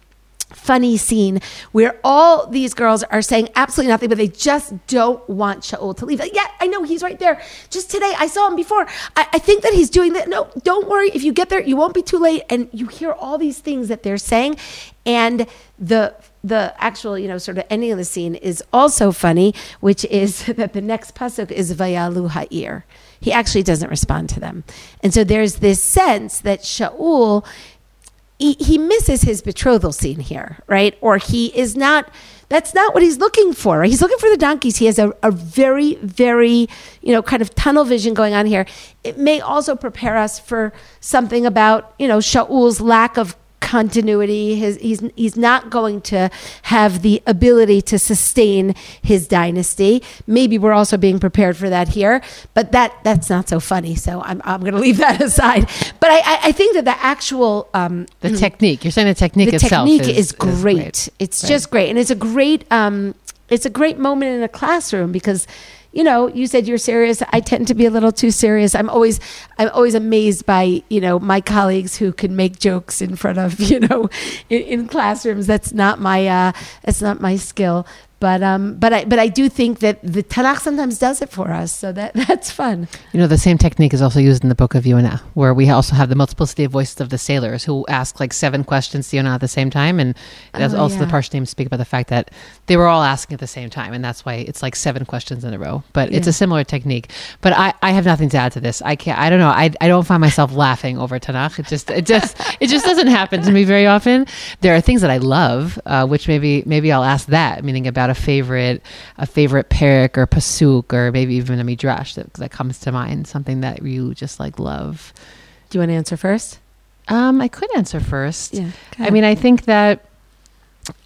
S2: funny scene where all these girls are saying absolutely nothing, but they just don't want Shaul to leave. Like, yeah, I know he's right there. Just today, I saw him before. I, I think that he's doing that. No, don't worry. If you get there, you won't be too late. And you hear all these things that they're saying, and the the actual, you know, sort of ending of the scene is also funny, which is that the next pasuk is Vayalu Ha'ir. He actually doesn't respond to them. And so there's this sense that Shaul he, misses his betrothal scene here, right? Or he is not, that's not what he's looking for. Right? He's looking for the donkeys. He has a, a very, very, you know, kind of tunnel vision going on here. It may also prepare us for something about, you know, Shaul's lack of continuity. His, he's, he's not going to have the ability to sustain his dynasty. Maybe we're also being prepared for that here, but that, that's not so funny. So I'm, I'm going to leave that aside. But I, I, I think that the actual, um,
S1: The technique. You're saying the technique
S2: the
S1: itself
S2: technique
S1: is,
S2: is, great. It's
S1: Right.
S2: just great, and it's a great um, it's a great moment in a classroom because you know you said you're serious. I tend to be a little too serious. I'm always I'm always amazed by you know my colleagues who can make jokes in front of you know in, in classrooms. That's not my uh, that's not my skill. But um, but I but I do think that the Tanakh sometimes does it for us, so that that's fun.
S1: You know, the same technique is also used in the book of Yonah, where we also have the multiplicity of voices of the sailors who ask like seven questions to Yonah at the same time. And that's
S2: Oh,
S1: also the
S2: yeah.
S1: Parshanim speak about the fact that they were all asking at the same time. And that's why it's like seven questions in a row. But it's a similar technique. But I, I have nothing to add to this. I can't, I don't know. I, I don't find myself laughing over Tanakh. It just, it just, it just doesn't happen to me very often. There are things that I love, uh, which maybe, maybe I'll ask that, meaning about about a favorite, a favorite parak or pasuk or maybe even a midrash that, that comes to mind, something that you just like love.
S2: Do you want to answer first?
S1: Um, I could answer first.
S2: Yeah.
S1: I mean, I think that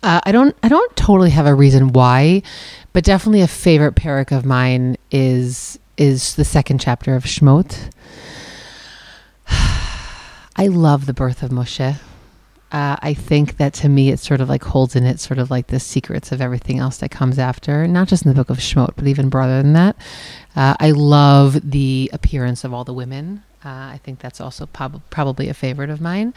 S1: uh, I don't I don't totally have a reason why, but definitely a favorite parak of mine is is the second chapter of Shmot. I love the birth of Moshe. Uh, I think that to me, it sort of like holds in it sort of like the secrets of everything else that comes after, not just in the book of Shemot, but even broader than that. Uh, I love the appearance of all the women. Uh, I think that's also prob- probably a favorite of mine.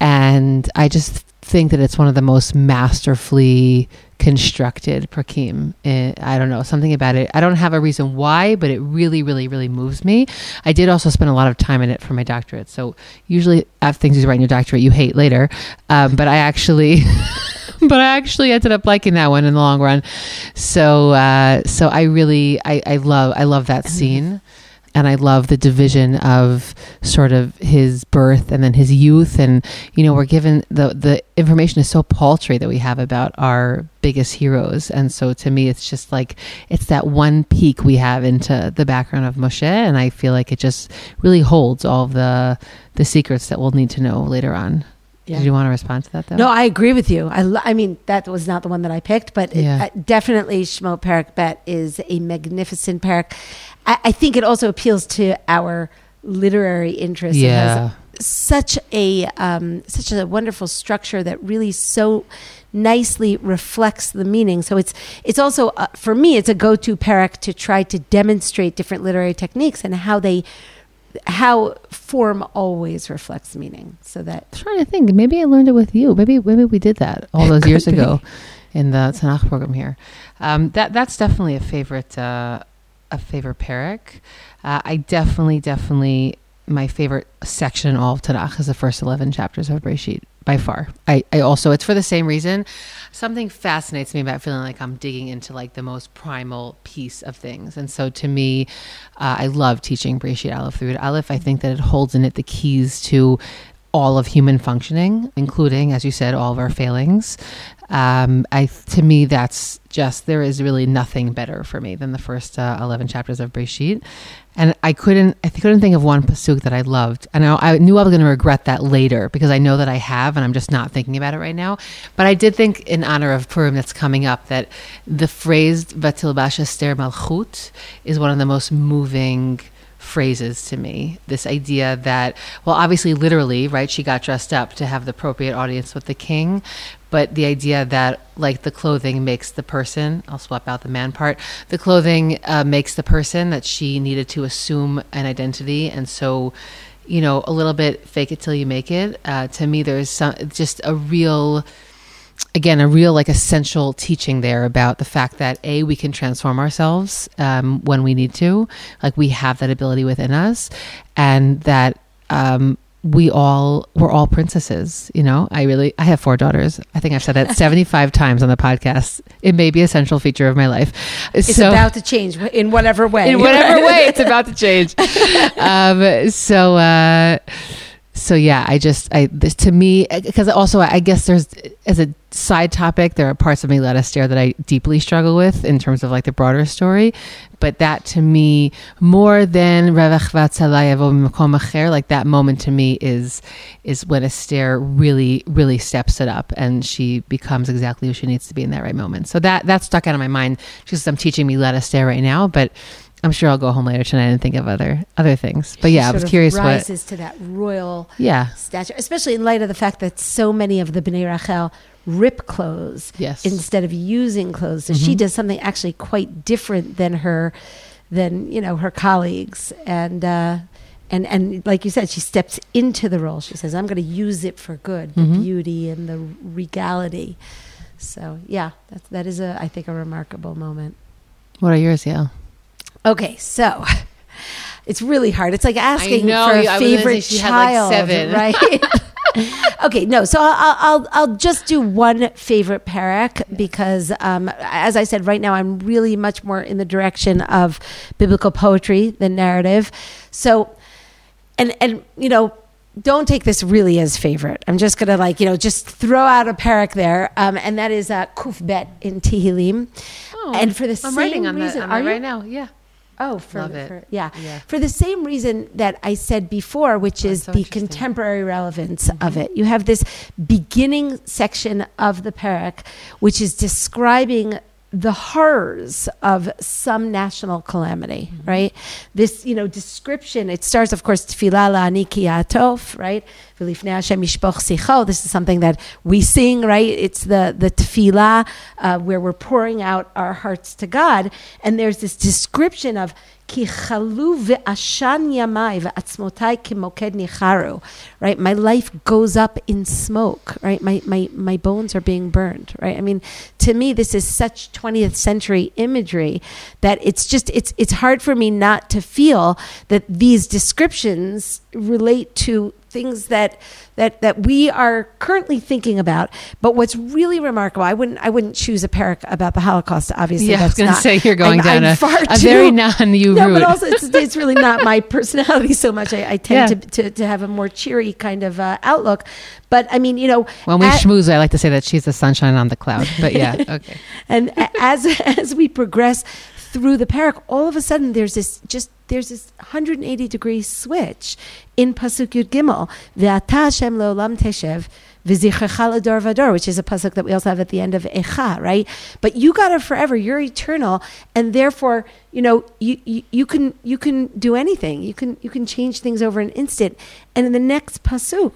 S1: And I just think that it's one of the most masterfully constructed prakim. It, I don't know, something about it. I don't have a reason why, but it really, really, really moves me. I did also spend a lot of time in it for my doctorate. So usually after things you write in your doctorate, you hate later. Um, but I actually... but I actually ended up liking that one in the long run. So, uh, so I really, I, I love, I love that scene and I love the division of sort of his birth and then his youth. And you know we're given the the information is so paltry that we have about our biggest heroes. And so to me it's just like it's that one peek we have into the background of Moshe. And I feel like it just really holds all the the secrets that we'll need to know later on.
S2: Yeah.
S1: Did you want to respond to that though?
S2: No, I agree with you. I, lo- I mean, that was not the one that I picked, but it- uh, definitely Shmo Parak Bet is a magnificent parak. I, I think it also appeals to our literary interest. It has
S1: Yeah.
S2: such a um, such a wonderful structure that really so nicely reflects the meaning. So it's it's also uh, for me it's a go to parak to try to demonstrate different literary techniques and how they how form always reflects meaning. So that
S1: I'm trying to think. Maybe I learned it with you. Maybe maybe we did that all those years
S2: be.
S1: ago in the Tanakh program here. Um, that that's definitely a favorite uh, a favorite parak. Uh, I definitely definitely my favorite section in all of Tanakh is the first eleven chapters of Bereshit by far. I, I also it's for the same reason. Something fascinates me about feeling like I'm digging into like the most primal piece of things, and so to me, uh, I love teaching Bereshit Aleph through. Aleph, I think that it holds in it the keys to all of human functioning, including, as you said, all of our failings. Um, I to me, that's just there is really nothing better for me than the first uh, eleven chapters of Breshit, and I couldn't I couldn't think of one pasuk that I loved. And I, I knew I was going to regret that later because I know that I have, and I'm just not thinking about it right now. But I did think, in honor of Purim that's coming up, that the phrase "Vatilbash Esther Malchut" is one of the most moving phrases to me. This idea that, well, obviously, literally, right? She got dressed up to have the appropriate audience with the king. But the idea that, like, the clothing makes the person, I'll swap out the man part, the clothing uh, makes the person, that she needed to assume an identity. And so, you know, a little bit fake it till you make it. Uh, to me, there's some, just a real again a real like essential teaching there about the fact that a we can transform ourselves um, when we need to like we have that ability within us and that um, we all we're all princesses you know? I really i have four daughters. I think i've said that 75 times on the podcast. It may be a central feature of my life.
S2: It's
S1: so
S2: about to change in whatever way.
S1: in whatever way it's about to change. Um, so uh, so yeah i just i this to me eh, because also i guess there's as a side topic there are parts of Megillat Esther that i deeply struggle with in terms of like the broader story. But that to me more than like that moment to me is is when Esther really really steps it up and she becomes exactly who she needs to be in that right moment. So that that stuck out of my mind. Just 'cause i'm teaching Megillat Esther right now but I'm sure I'll go home later tonight and think of other other things. But yeah, I was curious what.
S2: rises to that royal
S1: Yeah.
S2: stature, especially in light of the fact that so many of the Bnei Rachel rip clothes
S1: Yes.
S2: instead of using clothes. So she
S1: Mhm.
S2: does something actually quite different than her, than you know her colleagues, and uh, and and like you said, she steps into the role. She says, "I'm going to use it for good, the
S1: Mhm.
S2: beauty and the regality." So yeah, that that is a I think a remarkable moment.
S1: What are yours, Yael?
S2: Okay, so it's really hard. It's like asking
S1: know,
S2: for
S1: I
S2: a favorite
S1: had, like,
S2: child,
S1: seven.
S2: right? okay, no. So I'll, I'll I'll just do one favorite parak because, um, as I said, right now I'm really much more in the direction of biblical poetry than narrative. So, and and you know, don't take this really as favorite. I'm just gonna like you know just throw out a parak there, um, and that is uh, Kuf Bet in Tehillim.
S1: Oh,
S2: and for the
S1: I'm
S2: same
S1: writing on
S2: reason,
S1: on
S2: are you?
S1: right now. Yeah.
S2: Oh, for,
S1: Love it.
S2: for- yeah.
S1: Yeah.
S2: For the same reason that I said before, which is
S1: so
S2: the contemporary relevance of it. You have this beginning section of the parak, which is describing the horrors of some national calamity, right? This, you know, description, it starts, of course, Tfilah la'ani ki ya'atov, right? V'lifnei Hashem yishpoch sicho. This is something that we sing, right? It's the, the tefillah uh, where we're pouring out our hearts to God. And there's this description of ki chalu ve'ashan yamai ve'atzmotai kimoked nicharu, right? My life goes up in smoke, right? My, my, my bones are being burned, right? I mean, to me, this is such 20th century imagery that it's just, it's, it's hard for me not to feel that these descriptions relate to things that that that we are currently thinking about. But what's really remarkable, I wouldn't I wouldn't choose a parak about the Holocaust. Obviously,
S1: Yeah, I was going to say you're going
S2: I'm-
S1: down
S2: I'm
S1: a,
S2: far
S1: a
S2: too-
S1: very non-you
S2: no,
S1: route.
S2: but also it's, it's really not my personality so much. I, I tend
S1: Yeah.
S2: to, to to have a more cheery kind of uh, outlook. But I mean, you know,
S1: when we
S2: at-
S1: schmooze, I like to say that she's the sunshine on the cloud. But yeah, okay.
S2: and as as we progress through the parak, all of a sudden there's this just there's this 180 degree switch in pasuk yud gimel. Ve'ata Hashem leolam teshev. which is a pasuk that we also have at the end of Echa, right? But you got it forever. You're eternal, and therefore, you know, you, you you can you can do anything. You can you can change things over an instant. And in the next pasuk,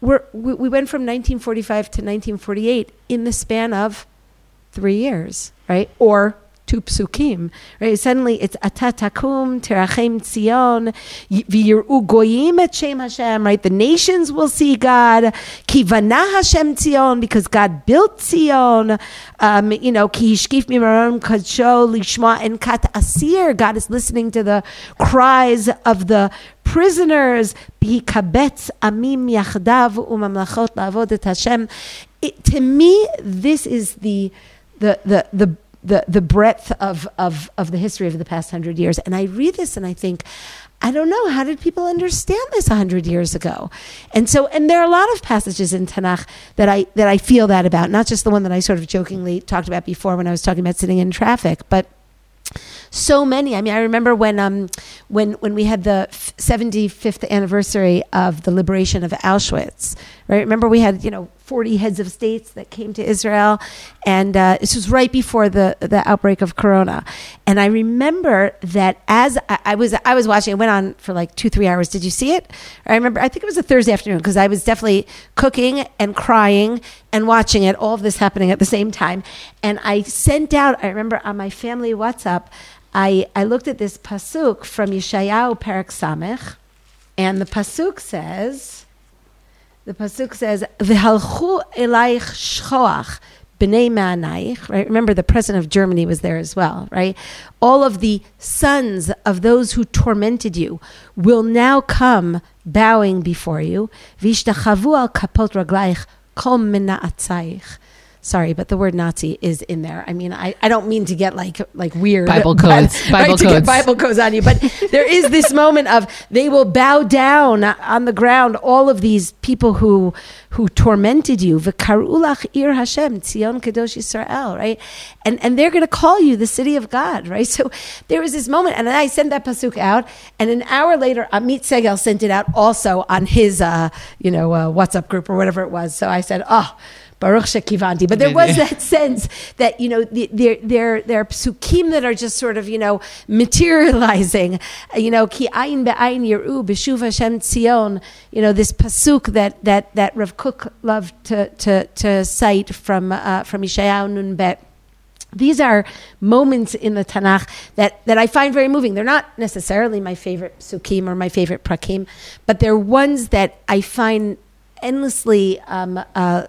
S2: we're, we we went from 1945 to 1948 in the span of three years, right? Or two psukim, right? Suddenly it's atatakum terachem tzion v'yir'u goyim et shem Hashem, right? The nations will see God. Ki vanah Hashem tzion because God built Tzion. Um, you know, ki yishkif mimarom kadsho lishma en kat asir. God is listening to the cries of the prisoners. B'ikabetz amim yachdav umamlachot la'avod et Hashem. To me, this is the the the the the, the breadth of, of, of the history of the past hundred years. And I read this and I think, I don't know, how did people understand this hundred years ago? And so, and there are a lot of passages in Tanakh that I that I feel that about, not just the one that I sort of jokingly talked about before when I was talking about sitting in traffic, but so many. I mean, I remember when um when when we had the seventy fifth anniversary of the liberation of Auschwitz. Right? Remember we had you know forty heads of states that came to Israel, and uh, this was right before the the outbreak of Corona. And I remember that as I, I was I was watching, it went on for like two three hours. Did you see it? I remember. I think it was a Thursday afternoon because I was definitely cooking and crying and watching it. All of this happening at the same time, and I sent out. I remember on my family WhatsApp. I, I looked at this pasuk from Yeshayahu Perak Samech, and the pasuk says, the pasuk says, "V'halchu elaich shchoach b'nei ma'anaich." Right? Remember, the president of Germany was there as well. Right? All of the sons of those who tormented you will now come bowing before you. V'ishtachavu al kapot raglaich kol mina'atzaich. Sorry, but the word Nazi is in there. I mean, I, I don't mean to get like like weird
S1: Bible
S2: but-
S1: codes. Bible
S2: right, to get
S1: codes.
S2: Bible codes on you, but there is this moment of they will bow down on the ground. All of these people who who tormented you, v'karulach ir Hashem Tzion Kadosh Yisrael, right? And and they're going to call you the city of God, right? So there was this moment, and I sent that pasuk out, and an hour later, Amit Segal sent it out also on his uh, you know uh, WhatsApp group or whatever it was. So I said, oh. Baruch Shekivanti. But there was that sense that, you know, the- there, there, there are psukim that are just sort of, you know, materializing, you know, ki ayin be'ayin yiru b'shuv Hashem tzion, you know, this pasuk that, that, that Rav Kook loved to, to, to cite from, uh, from Yeshayahu Nun Bet. These are moments in the Tanakh that, that I find very moving. They're not necessarily my favorite psukim or my favorite prakim, but they're ones that I find endlessly um, uh,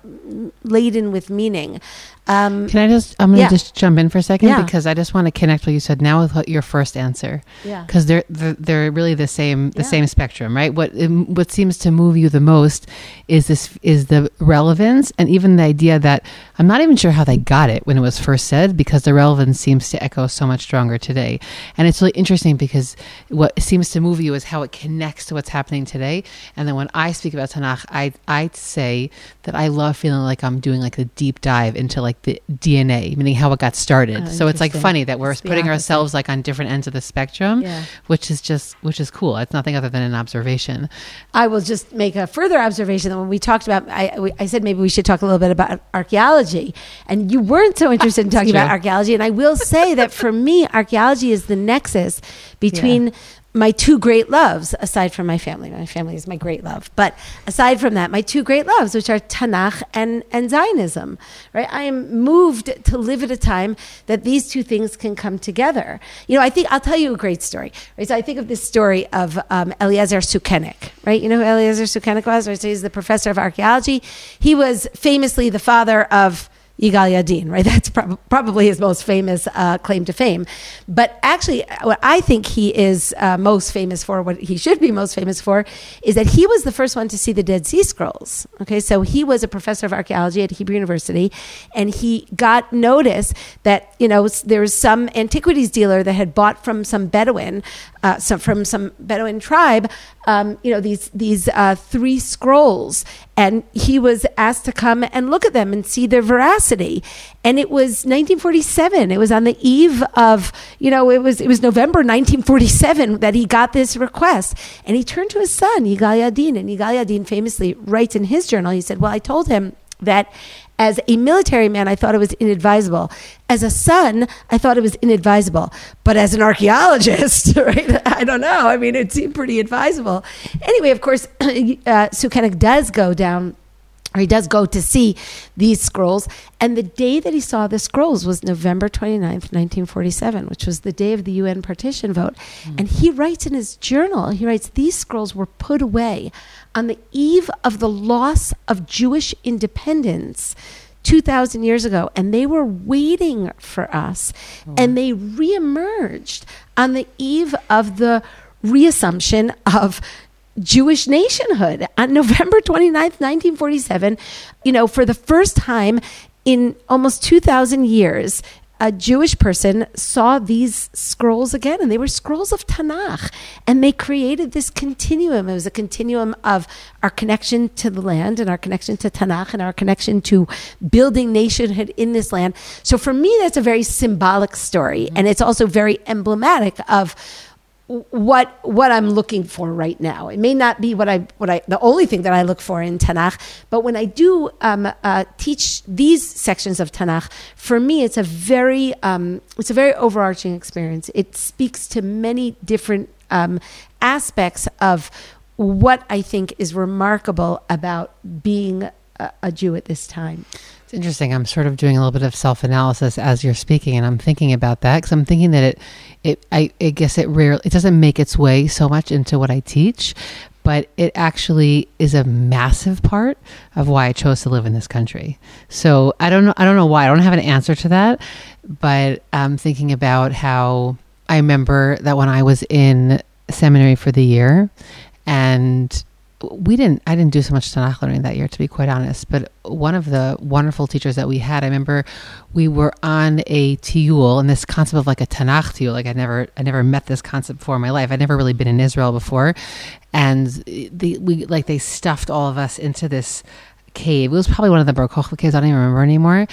S2: laden with meaning. Um,
S1: Can I just? I'm going to
S2: Yeah.
S1: just jump in for a second
S2: Yeah.
S1: because I just want to connect what you said now with what your first answer.
S2: yeah.
S1: because they're, they're they're really the same the
S2: Yeah.
S1: same spectrum, right? What um, what seems to move you the most is this is the relevance and even the idea that I'm not even sure how they got it when it was first said because the relevance seems to echo so much stronger today, and it's really interesting because what seems to move you is how it connects to what's happening today. And then when I speak about Tanakh, I I say that I love feeling like I'm doing like a deep dive into like the DNA, meaning how it got started.
S2: Oh,
S1: so it's like funny that we're
S2: It's
S1: putting ourselves like on different ends of the spectrum
S2: Yeah.
S1: which is just which is cool. It's nothing other than an observation.
S2: I will just make a further observation that when we talked about, I, we- I said maybe we should talk a little bit about archaeology, and you weren't so interested in talking about archaeology. And I will say that for me, archaeology is the nexus between my two great loves, aside from my family. My family is my great love, but aside from that, my two great loves, which are Tanakh and and Zionism. Right? I am moved to live at a time that these two things can come together. You know, I think I'll tell you a great story. Right? So I think of this story of um, Eliezer Sukenik. Right? You know who Eliezer Sukenik was? Right? So he's the professor of archaeology. He was famously the father of Yigal Yadin, right? That's prob- probably his most famous uh, claim to fame. But actually, what I think he is uh, most famous for, what he should be most famous for, is that he was the first one to see the Dead Sea Scrolls. Okay, so he was a professor of archaeology at Hebrew University, and he got notice that you know there was some antiquities dealer that had bought from some Bedouin, uh, some, from some Bedouin tribe, um, you know these these uh, three scrolls, and he was asked to come and look at them and see their veracity. And it was 1947. It was on the eve of you know it was it was November 1947 that he got this request, and he turned to his son Yigal Yadin, and Yigal Yadin famously writes in his journal. He said, "Well, I told him." That as a military man, I thought it was inadvisable. As a son, I thought it was inadvisable. But as an archaeologist, right? I don't know. I mean, it seemed pretty advisable. Anyway, of course, uh, Sukenik does go down or he does go to see these scrolls. And the day that he saw the scrolls was November 29th, 1947, which was the day of the UN partition vote. And he writes in his journal, he writes, these scrolls were put away on the eve of the loss of Jewish independence. 2,000 years ago, and they were waiting for us, oh. and they reemerged on the eve of the reassumption of Jewish nationhood on November 29th, 1947. You know, for the first time in almost 2,000 years, a Jewish person saw these scrolls again, and they were scrolls of Tanakh. And they created this continuum. It was a continuum of our connection to the land and our connection to Tanakh and our connection to building nationhood in this land. So for me, that's a very symbolic story. Mm-hmm. And it's also very emblematic of what what I'm looking for right now. It may not be what I what I the only thing that I look for in Tanakh, but when I do um, uh, teach these sections of Tanakh, for me it's a very um, it's a very overarching experience. It speaks to many different um, aspects of what I think is remarkable about being a, a Jew at this time.
S1: It's interesting. I'm sort of doing a little bit of self analysis as you're speaking, and I'm thinking about that because I'm thinking that it, it, I, I guess it rarely, it doesn't make its way so much into what I teach, but it actually is a massive part of why I chose to live in this country. So I don't know, I don't know why. I don't have an answer to that, but I'm thinking about how I remember that when I was in seminary for the year, and we didn't i didn't do so much tanakh learning that year to be quite honest but one of the wonderful teachers that we had i remember we were on a tiul and this concept of like a tanakh tiul like i never i never met this concept before in my life i'd never really been in israel before and the, we like they stuffed all of us into this cave. It was probably one of the Bar Kochba caves. I don't even remember anymore.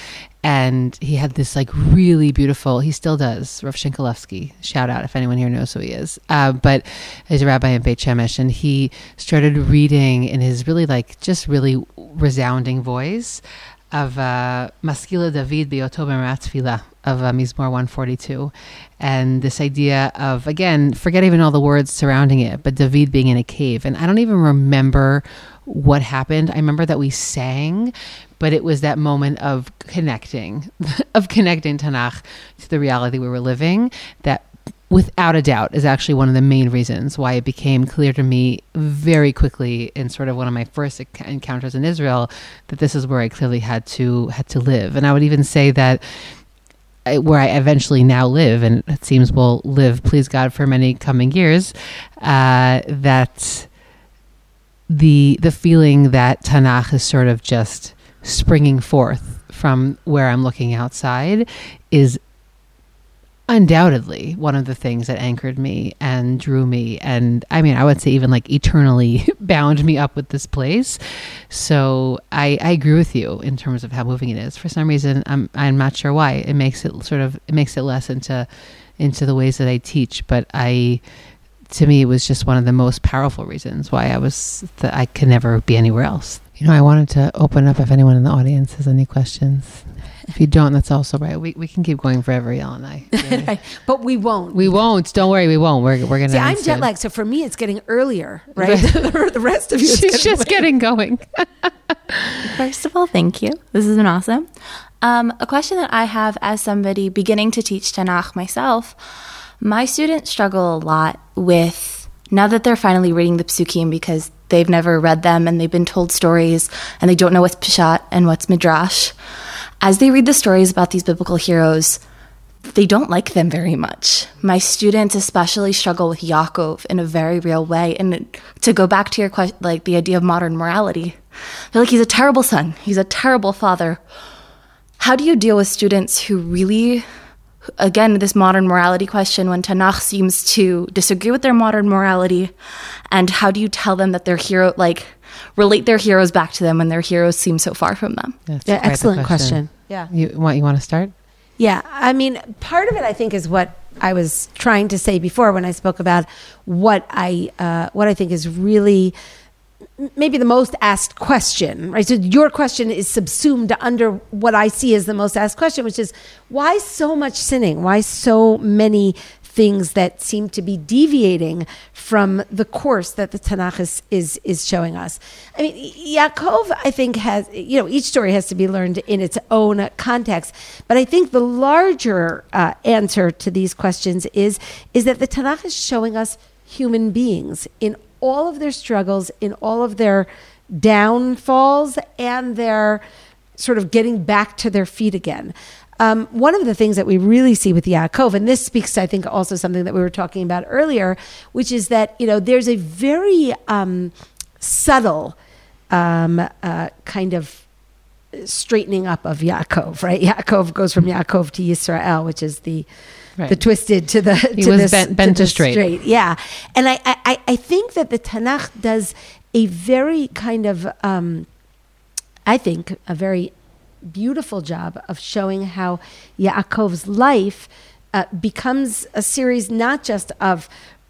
S1: And he had this like really beautiful. He still does. Rav Shinkalevsky. Shout out if anyone here knows who he is. Uh, but he's a rabbi in Beit Shemesh, and he started reading in his really like just really resounding voice of uh, Maskila David Beoto Tefillah of uh, Mizmor 142. And this idea of, again, forget even all the words surrounding it, but David being in a cave. And I don't even remember what happened. I remember that we sang, but it was that moment of connecting, of connecting Tanakh to the reality we were living that without a doubt is actually one of the main reasons why it became clear to me very quickly in sort of one of my first encounters in Israel that this is where I clearly had to had to live. And I would even say that I- where I eventually now live and it seems will live please God for many coming years uh, that the the feeling that Tanakh is sort of just springing forth from where I'm looking outside is undoubtedly one of the things that anchored me and drew me. And i mean i would say even like eternally bound me up with this place. So i i agree with you in terms of how moving it is. For some reason i'm i'm not sure why. It makes it sort of it makes it less into into the ways that i teach. But i to me it was just one of the most powerful reasons why i was that i could never be anywhere else you know i wanted to open up if anyone in the audience has any questions if you don't, that's also right. We, we can keep going forever, Yael and I.
S2: Right. But we won't.
S1: We won't. Don't worry, we won't. We're, we're going to.
S2: See, I'm jet lagged, so for me, it's getting earlier, right? the rest of you, it's
S1: She's just
S2: late.
S1: getting going.
S3: First of all, thank you. This has been awesome. Um, a question that I have as somebody beginning to teach Tanakh myself, my students struggle a lot with now that they're finally reading the psukim because they've never read them and they've been told stories and they don't know what's pshat and what's midrash. As they read the stories about these biblical heroes, they don't like them very much. My students especially struggle with Yaakov in a very real way. And to go back to your question, like the idea of modern morality, they're like, he's a terrible son, he's a terrible father. How do you deal with students who really, again, this modern morality question when Tanakh seems to disagree with their modern morality? And how do you tell them that their hero, like, relate their heroes back to them when their heroes seem so far from them?
S1: That's
S2: Yeah, excellent question. Yeah.
S1: You want you want to start?
S2: Yeah, I mean, part of it I think is what I was trying to say before when I spoke about what I uh, what I think is really m- maybe the most asked question, right? So your question is subsumed under what I see as the most asked question, which is why so much sinning? Why so many things that seem to be deviating from the course that the Tanakh is, is, is showing us. I mean, Yaakov, I think, has, you know, each story has to be learned in its own context. But I think the larger uh, answer to these questions is, is that the Tanakh is showing us human beings in all of their struggles, in all of their downfalls, and their sort of getting back to their feet again. Um, one of the things that we really see with Yaakov, and this speaks I think, also something that we were talking about earlier, which is that, you know, there's a very um, subtle um, uh, kind of straightening up of Yaakov, right? Yaakov goes from Yaakov to Yisrael, which is the
S1: Right.
S2: the twisted to the
S1: He
S2: to
S1: was
S2: the,
S1: bent- bent to
S2: the
S1: straight.
S2: Yeah, and I, I I think that the Tanakh does a very kind of um, I think a very beautiful job of showing how Yaakov's life uh, becomes a series not just of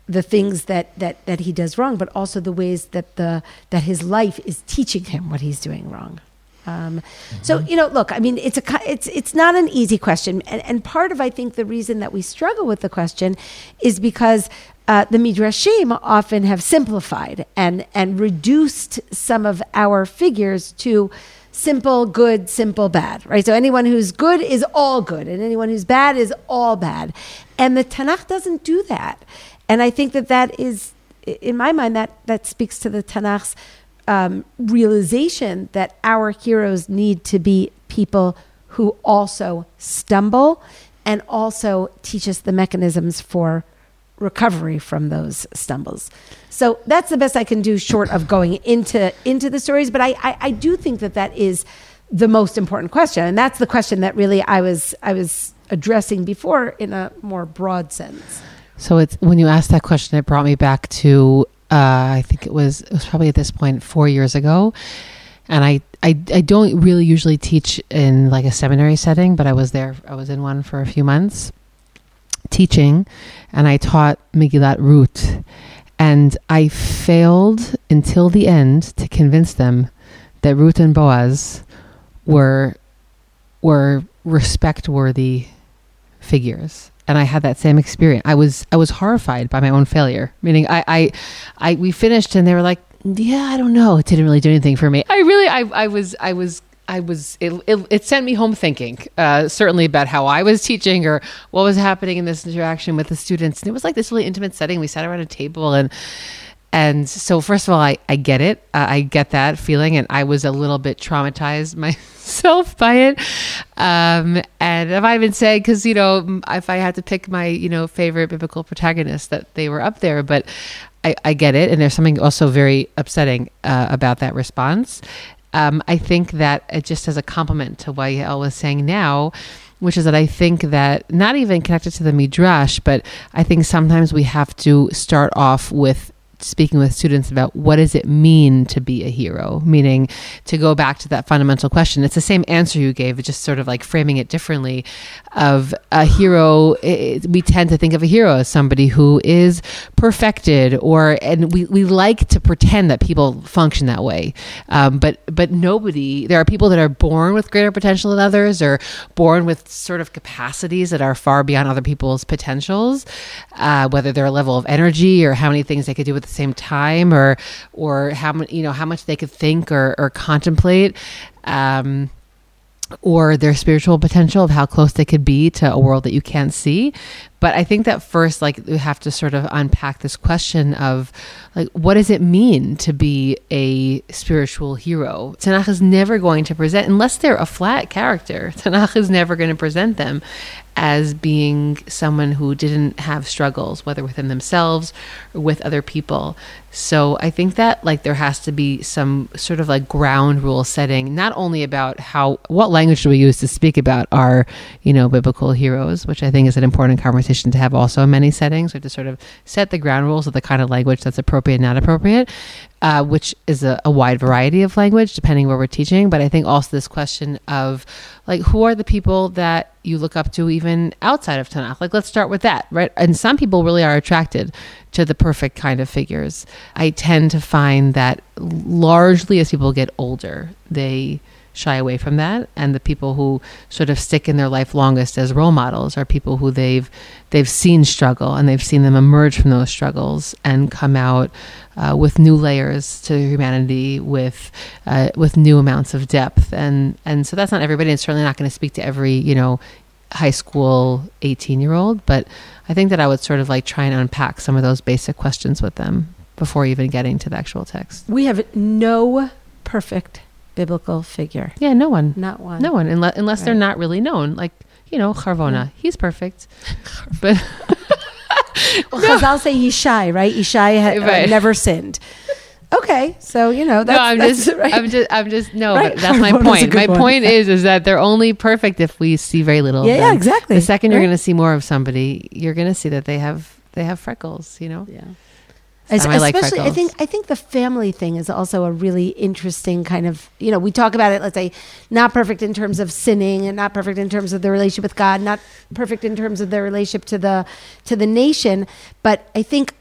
S2: the things that, that, that he does wrong, but also the ways that the that his life is teaching him what he's doing wrong. Um, So you know, look, I mean, it's a it's it's not an easy question, and, and part of I think the reason that we struggle with the question is because uh, the midrashim often have simplified and and reduced some of our figures to simple good, simple bad, right? So anyone who's good is all good, and anyone who's bad is all bad, and the Tanakh doesn't do that, and I think that that is, in my mind, that that speaks to the Tanakh's um, realization that our heroes need to be people who also stumble and also teach us the mechanisms for recovery from those stumbles. So that's the best I can do, short of going into into the stories. But I, I, I do think that that is the most important question, and that's the question that really I was I was addressing before in a more broad sense.
S1: So it's when you asked that question, it brought me back to uh, I think it was it was probably at this point four years ago, and I, I I don't really usually teach in like a seminary setting, but I was there. I was in one for a few months teaching, and I taught Megillat Ruth, and I failed until the end to convince them that Ruth and Boaz were were respect worthy figures and I had that same experience. I was I was horrified by my own failure. Meaning I I, I we finished and they were like, "Yeah, I don't know. It didn't really do anything for me." I really I I was I was I was it, it, it sent me home thinking uh, certainly about how I was teaching or what was happening in this interaction with the students and it was like this really intimate setting we sat around a table and and so first of all I, I get it. Uh, I get that feeling and I was a little bit traumatized myself by it. Um, and if I even say because you know if I had to pick my you know favorite biblical protagonist, that they were up there but I, I get it and there's something also very upsetting uh, about that response. Um, I think that it just as a compliment to what Yael was saying now, which is that I think that not even connected to the midrash, but I think sometimes we have to start off with speaking with students about what does it mean to be a hero? Meaning to go back to that fundamental question it's the same answer you gave just sort of like framing it differently of a hero it, we tend to think of a hero as somebody who is perfected or and we, we like to pretend that people function that way. Um, but but nobody there are people that are born with greater potential than others or born with sort of capacities that are far beyond other people's potentials uh, whether they're a level of energy or how many things they could do with the same time or or how much you know how much they could think or, or contemplate um, or their spiritual potential of how close they could be to a world that you can't see but i think that first like we have to sort of unpack this question of like what does it mean to be a spiritual hero? Tanakh is never going to present unless they're a flat character tanakh is never going to present them as being someone who didn't have struggles whether within themselves or with other people. So i think that like there has to be some sort of like ground rule setting not only about how what language do we use to speak about our you know biblical heroes which i think is an important conversation to have also in many settings We have to sort of set the ground rules of the kind of language that's appropriate and not appropriate uh, which is a, a wide variety of language depending where we're teaching but i think also this question of like who are the people that you look up to even outside of Tanakh. Like, let's start with that, right? And some people really are attracted to the perfect kind of figures. I tend to find that largely as people get older, they shy away from that. And the people who sort of stick in their life longest as role models are people who they've they've seen struggle and they've seen them emerge from those struggles and come out uh, with new layers to humanity with uh, with new amounts of depth. And and so that's not everybody. And certainly not going to speak to every you know high school 18 year old but i think that i would sort of like try and unpack some of those basic questions with them before even getting to the actual text.
S2: We have no perfect biblical figure.
S1: yeah no one
S2: Not one.
S1: no one unless, unless they're not really known like you know Charvona he's perfect but
S2: Well, Chazal say he's shy, right? Ishai had uh,
S1: Right.
S2: never sinned. Okay, so you know that's
S1: no, I'm
S2: that's
S1: just,
S2: right.
S1: I'm just, I'm just, no,
S2: Right.
S1: but that's my point. My
S2: one.
S1: point is, is that they're only perfect if we see very little.
S2: Yeah, yeah, exactly.
S1: The second you're going to see more of somebody, you're going to see that they have, they have freckles. You know,
S2: yeah.
S1: It's
S2: Es-
S1: not like
S2: especially, I think I think the family thing is also a really interesting kind of you know we talk about it. Let's say not perfect in terms of sinning, and not perfect in terms of the relationship with God, not perfect in terms of their relationship to the to the nation. But I think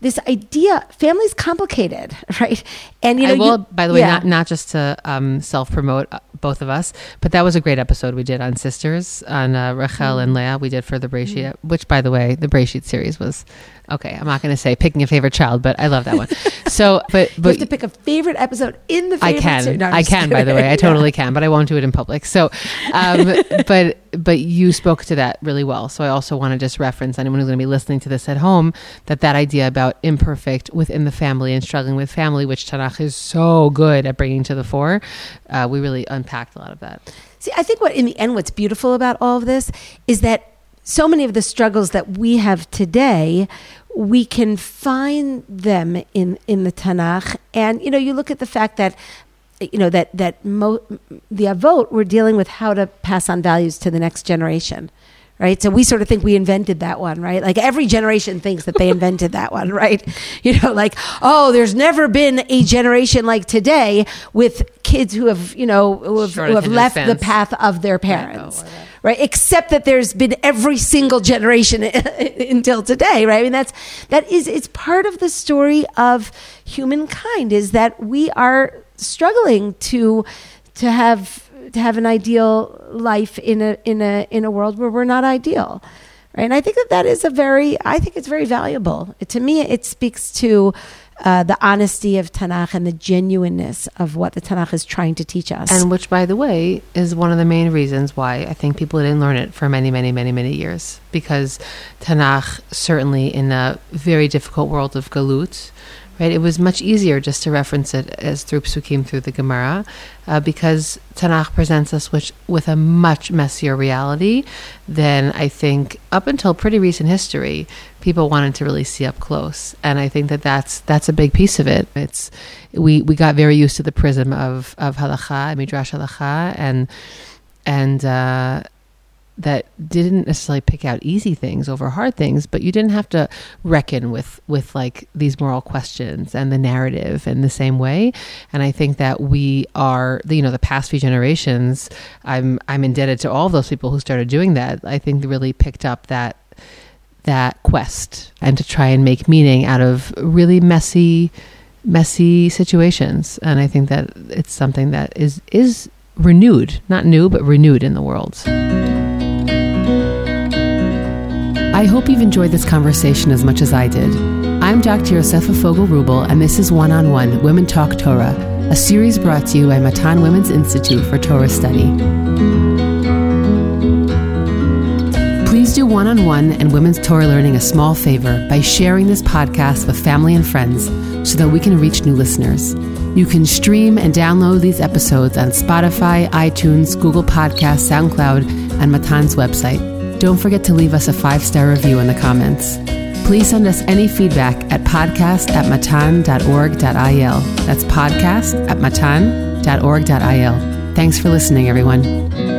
S2: this idea, family's complicated, right? And you know,
S1: I will,
S2: you-
S1: by the way,
S2: yeah.
S1: not not just to um, self promote uh, both of us, but that was a great episode we did on sisters on uh, Rachel
S2: Mm.
S1: and Leah. We did for the Breshit, which, by the way, the Breshit series was okay. I'm not going to say picking a favorite child, but I love that one. so, but
S2: you
S1: but
S2: have to pick a favorite episode in the.
S1: I can.
S2: No,
S1: I can, by the way. I
S2: Yeah.
S1: totally can, but I won't do it in public. So, um, but but you spoke to that really well. So I also want to just reference anyone who's going to be listening to this at home that that idea about imperfect within the family and struggling with family, which Tanakh is so good at bringing to the fore. Uh, we really unpacked a lot of that.
S2: See, I think what in the end, what's beautiful about all of this is that so many of the struggles that we have today, we can find them in in the Tanakh, and you know, you look at the fact that. You know that that mo- the avot were dealing with how to pass on values to the next generation, right? So we sort of think we invented that one, right? Like every generation thinks that they invented that one, right? You know, like oh, there's never been a generation like today with kids who have you know who have, who have left the path of their parents. Right, except that there's been every single generation until today, right? I mean, that's that is it's part of the story of humankind is that we are struggling to to have to have an ideal life in a in a in a world where we're not ideal, right? And I think that that is a very I think it's very valuable. To me, it speaks to uh, the honesty of Tanakh and the genuineness of what the Tanakh is trying to teach us.
S1: And which, by the way, is one of the main reasons why I think people didn't learn it for many, many, many, many years. Because Tanakh, certainly in a very difficult world of Galut, right? It was much easier just to reference it as through psukim through the Gemara, uh, because Tanakh presents us with, with a much messier reality than I think up until pretty recent history people wanted to really see up close, and I think that that's that's a big piece of it. It's we we got very used to the prism of of halacha, midrash halacha, and and. Uh, that didn't necessarily pick out easy things over hard things, but you didn't have to reckon with with like these moral questions and the narrative in the same way. And I think that we are, you know, the past few generations. I'm I'm indebted to all those people who started doing that. I think really picked up that that quest and to try and make meaning out of really messy messy situations and i think that it's something that is is renewed not new but renewed in the world I hope you've enjoyed this conversation as much as I did. I'm Dr. Yosefa Fogel Wruble, and this is One on One Women Talk Torah, a series brought to you by Matan Women's Institute for Torah Study. One on one and women's Torah learning a small favor by sharing this podcast with family and friends so that we can reach new listeners. You can stream and download these episodes on Spotify, iTunes, Google Podcasts, SoundCloud, and Matan's website. Don't forget to leave us a five star review in the comments. Please send us any feedback at podcast at matan.org.il. That's podcast at matan.org.il. Thanks for listening, everyone.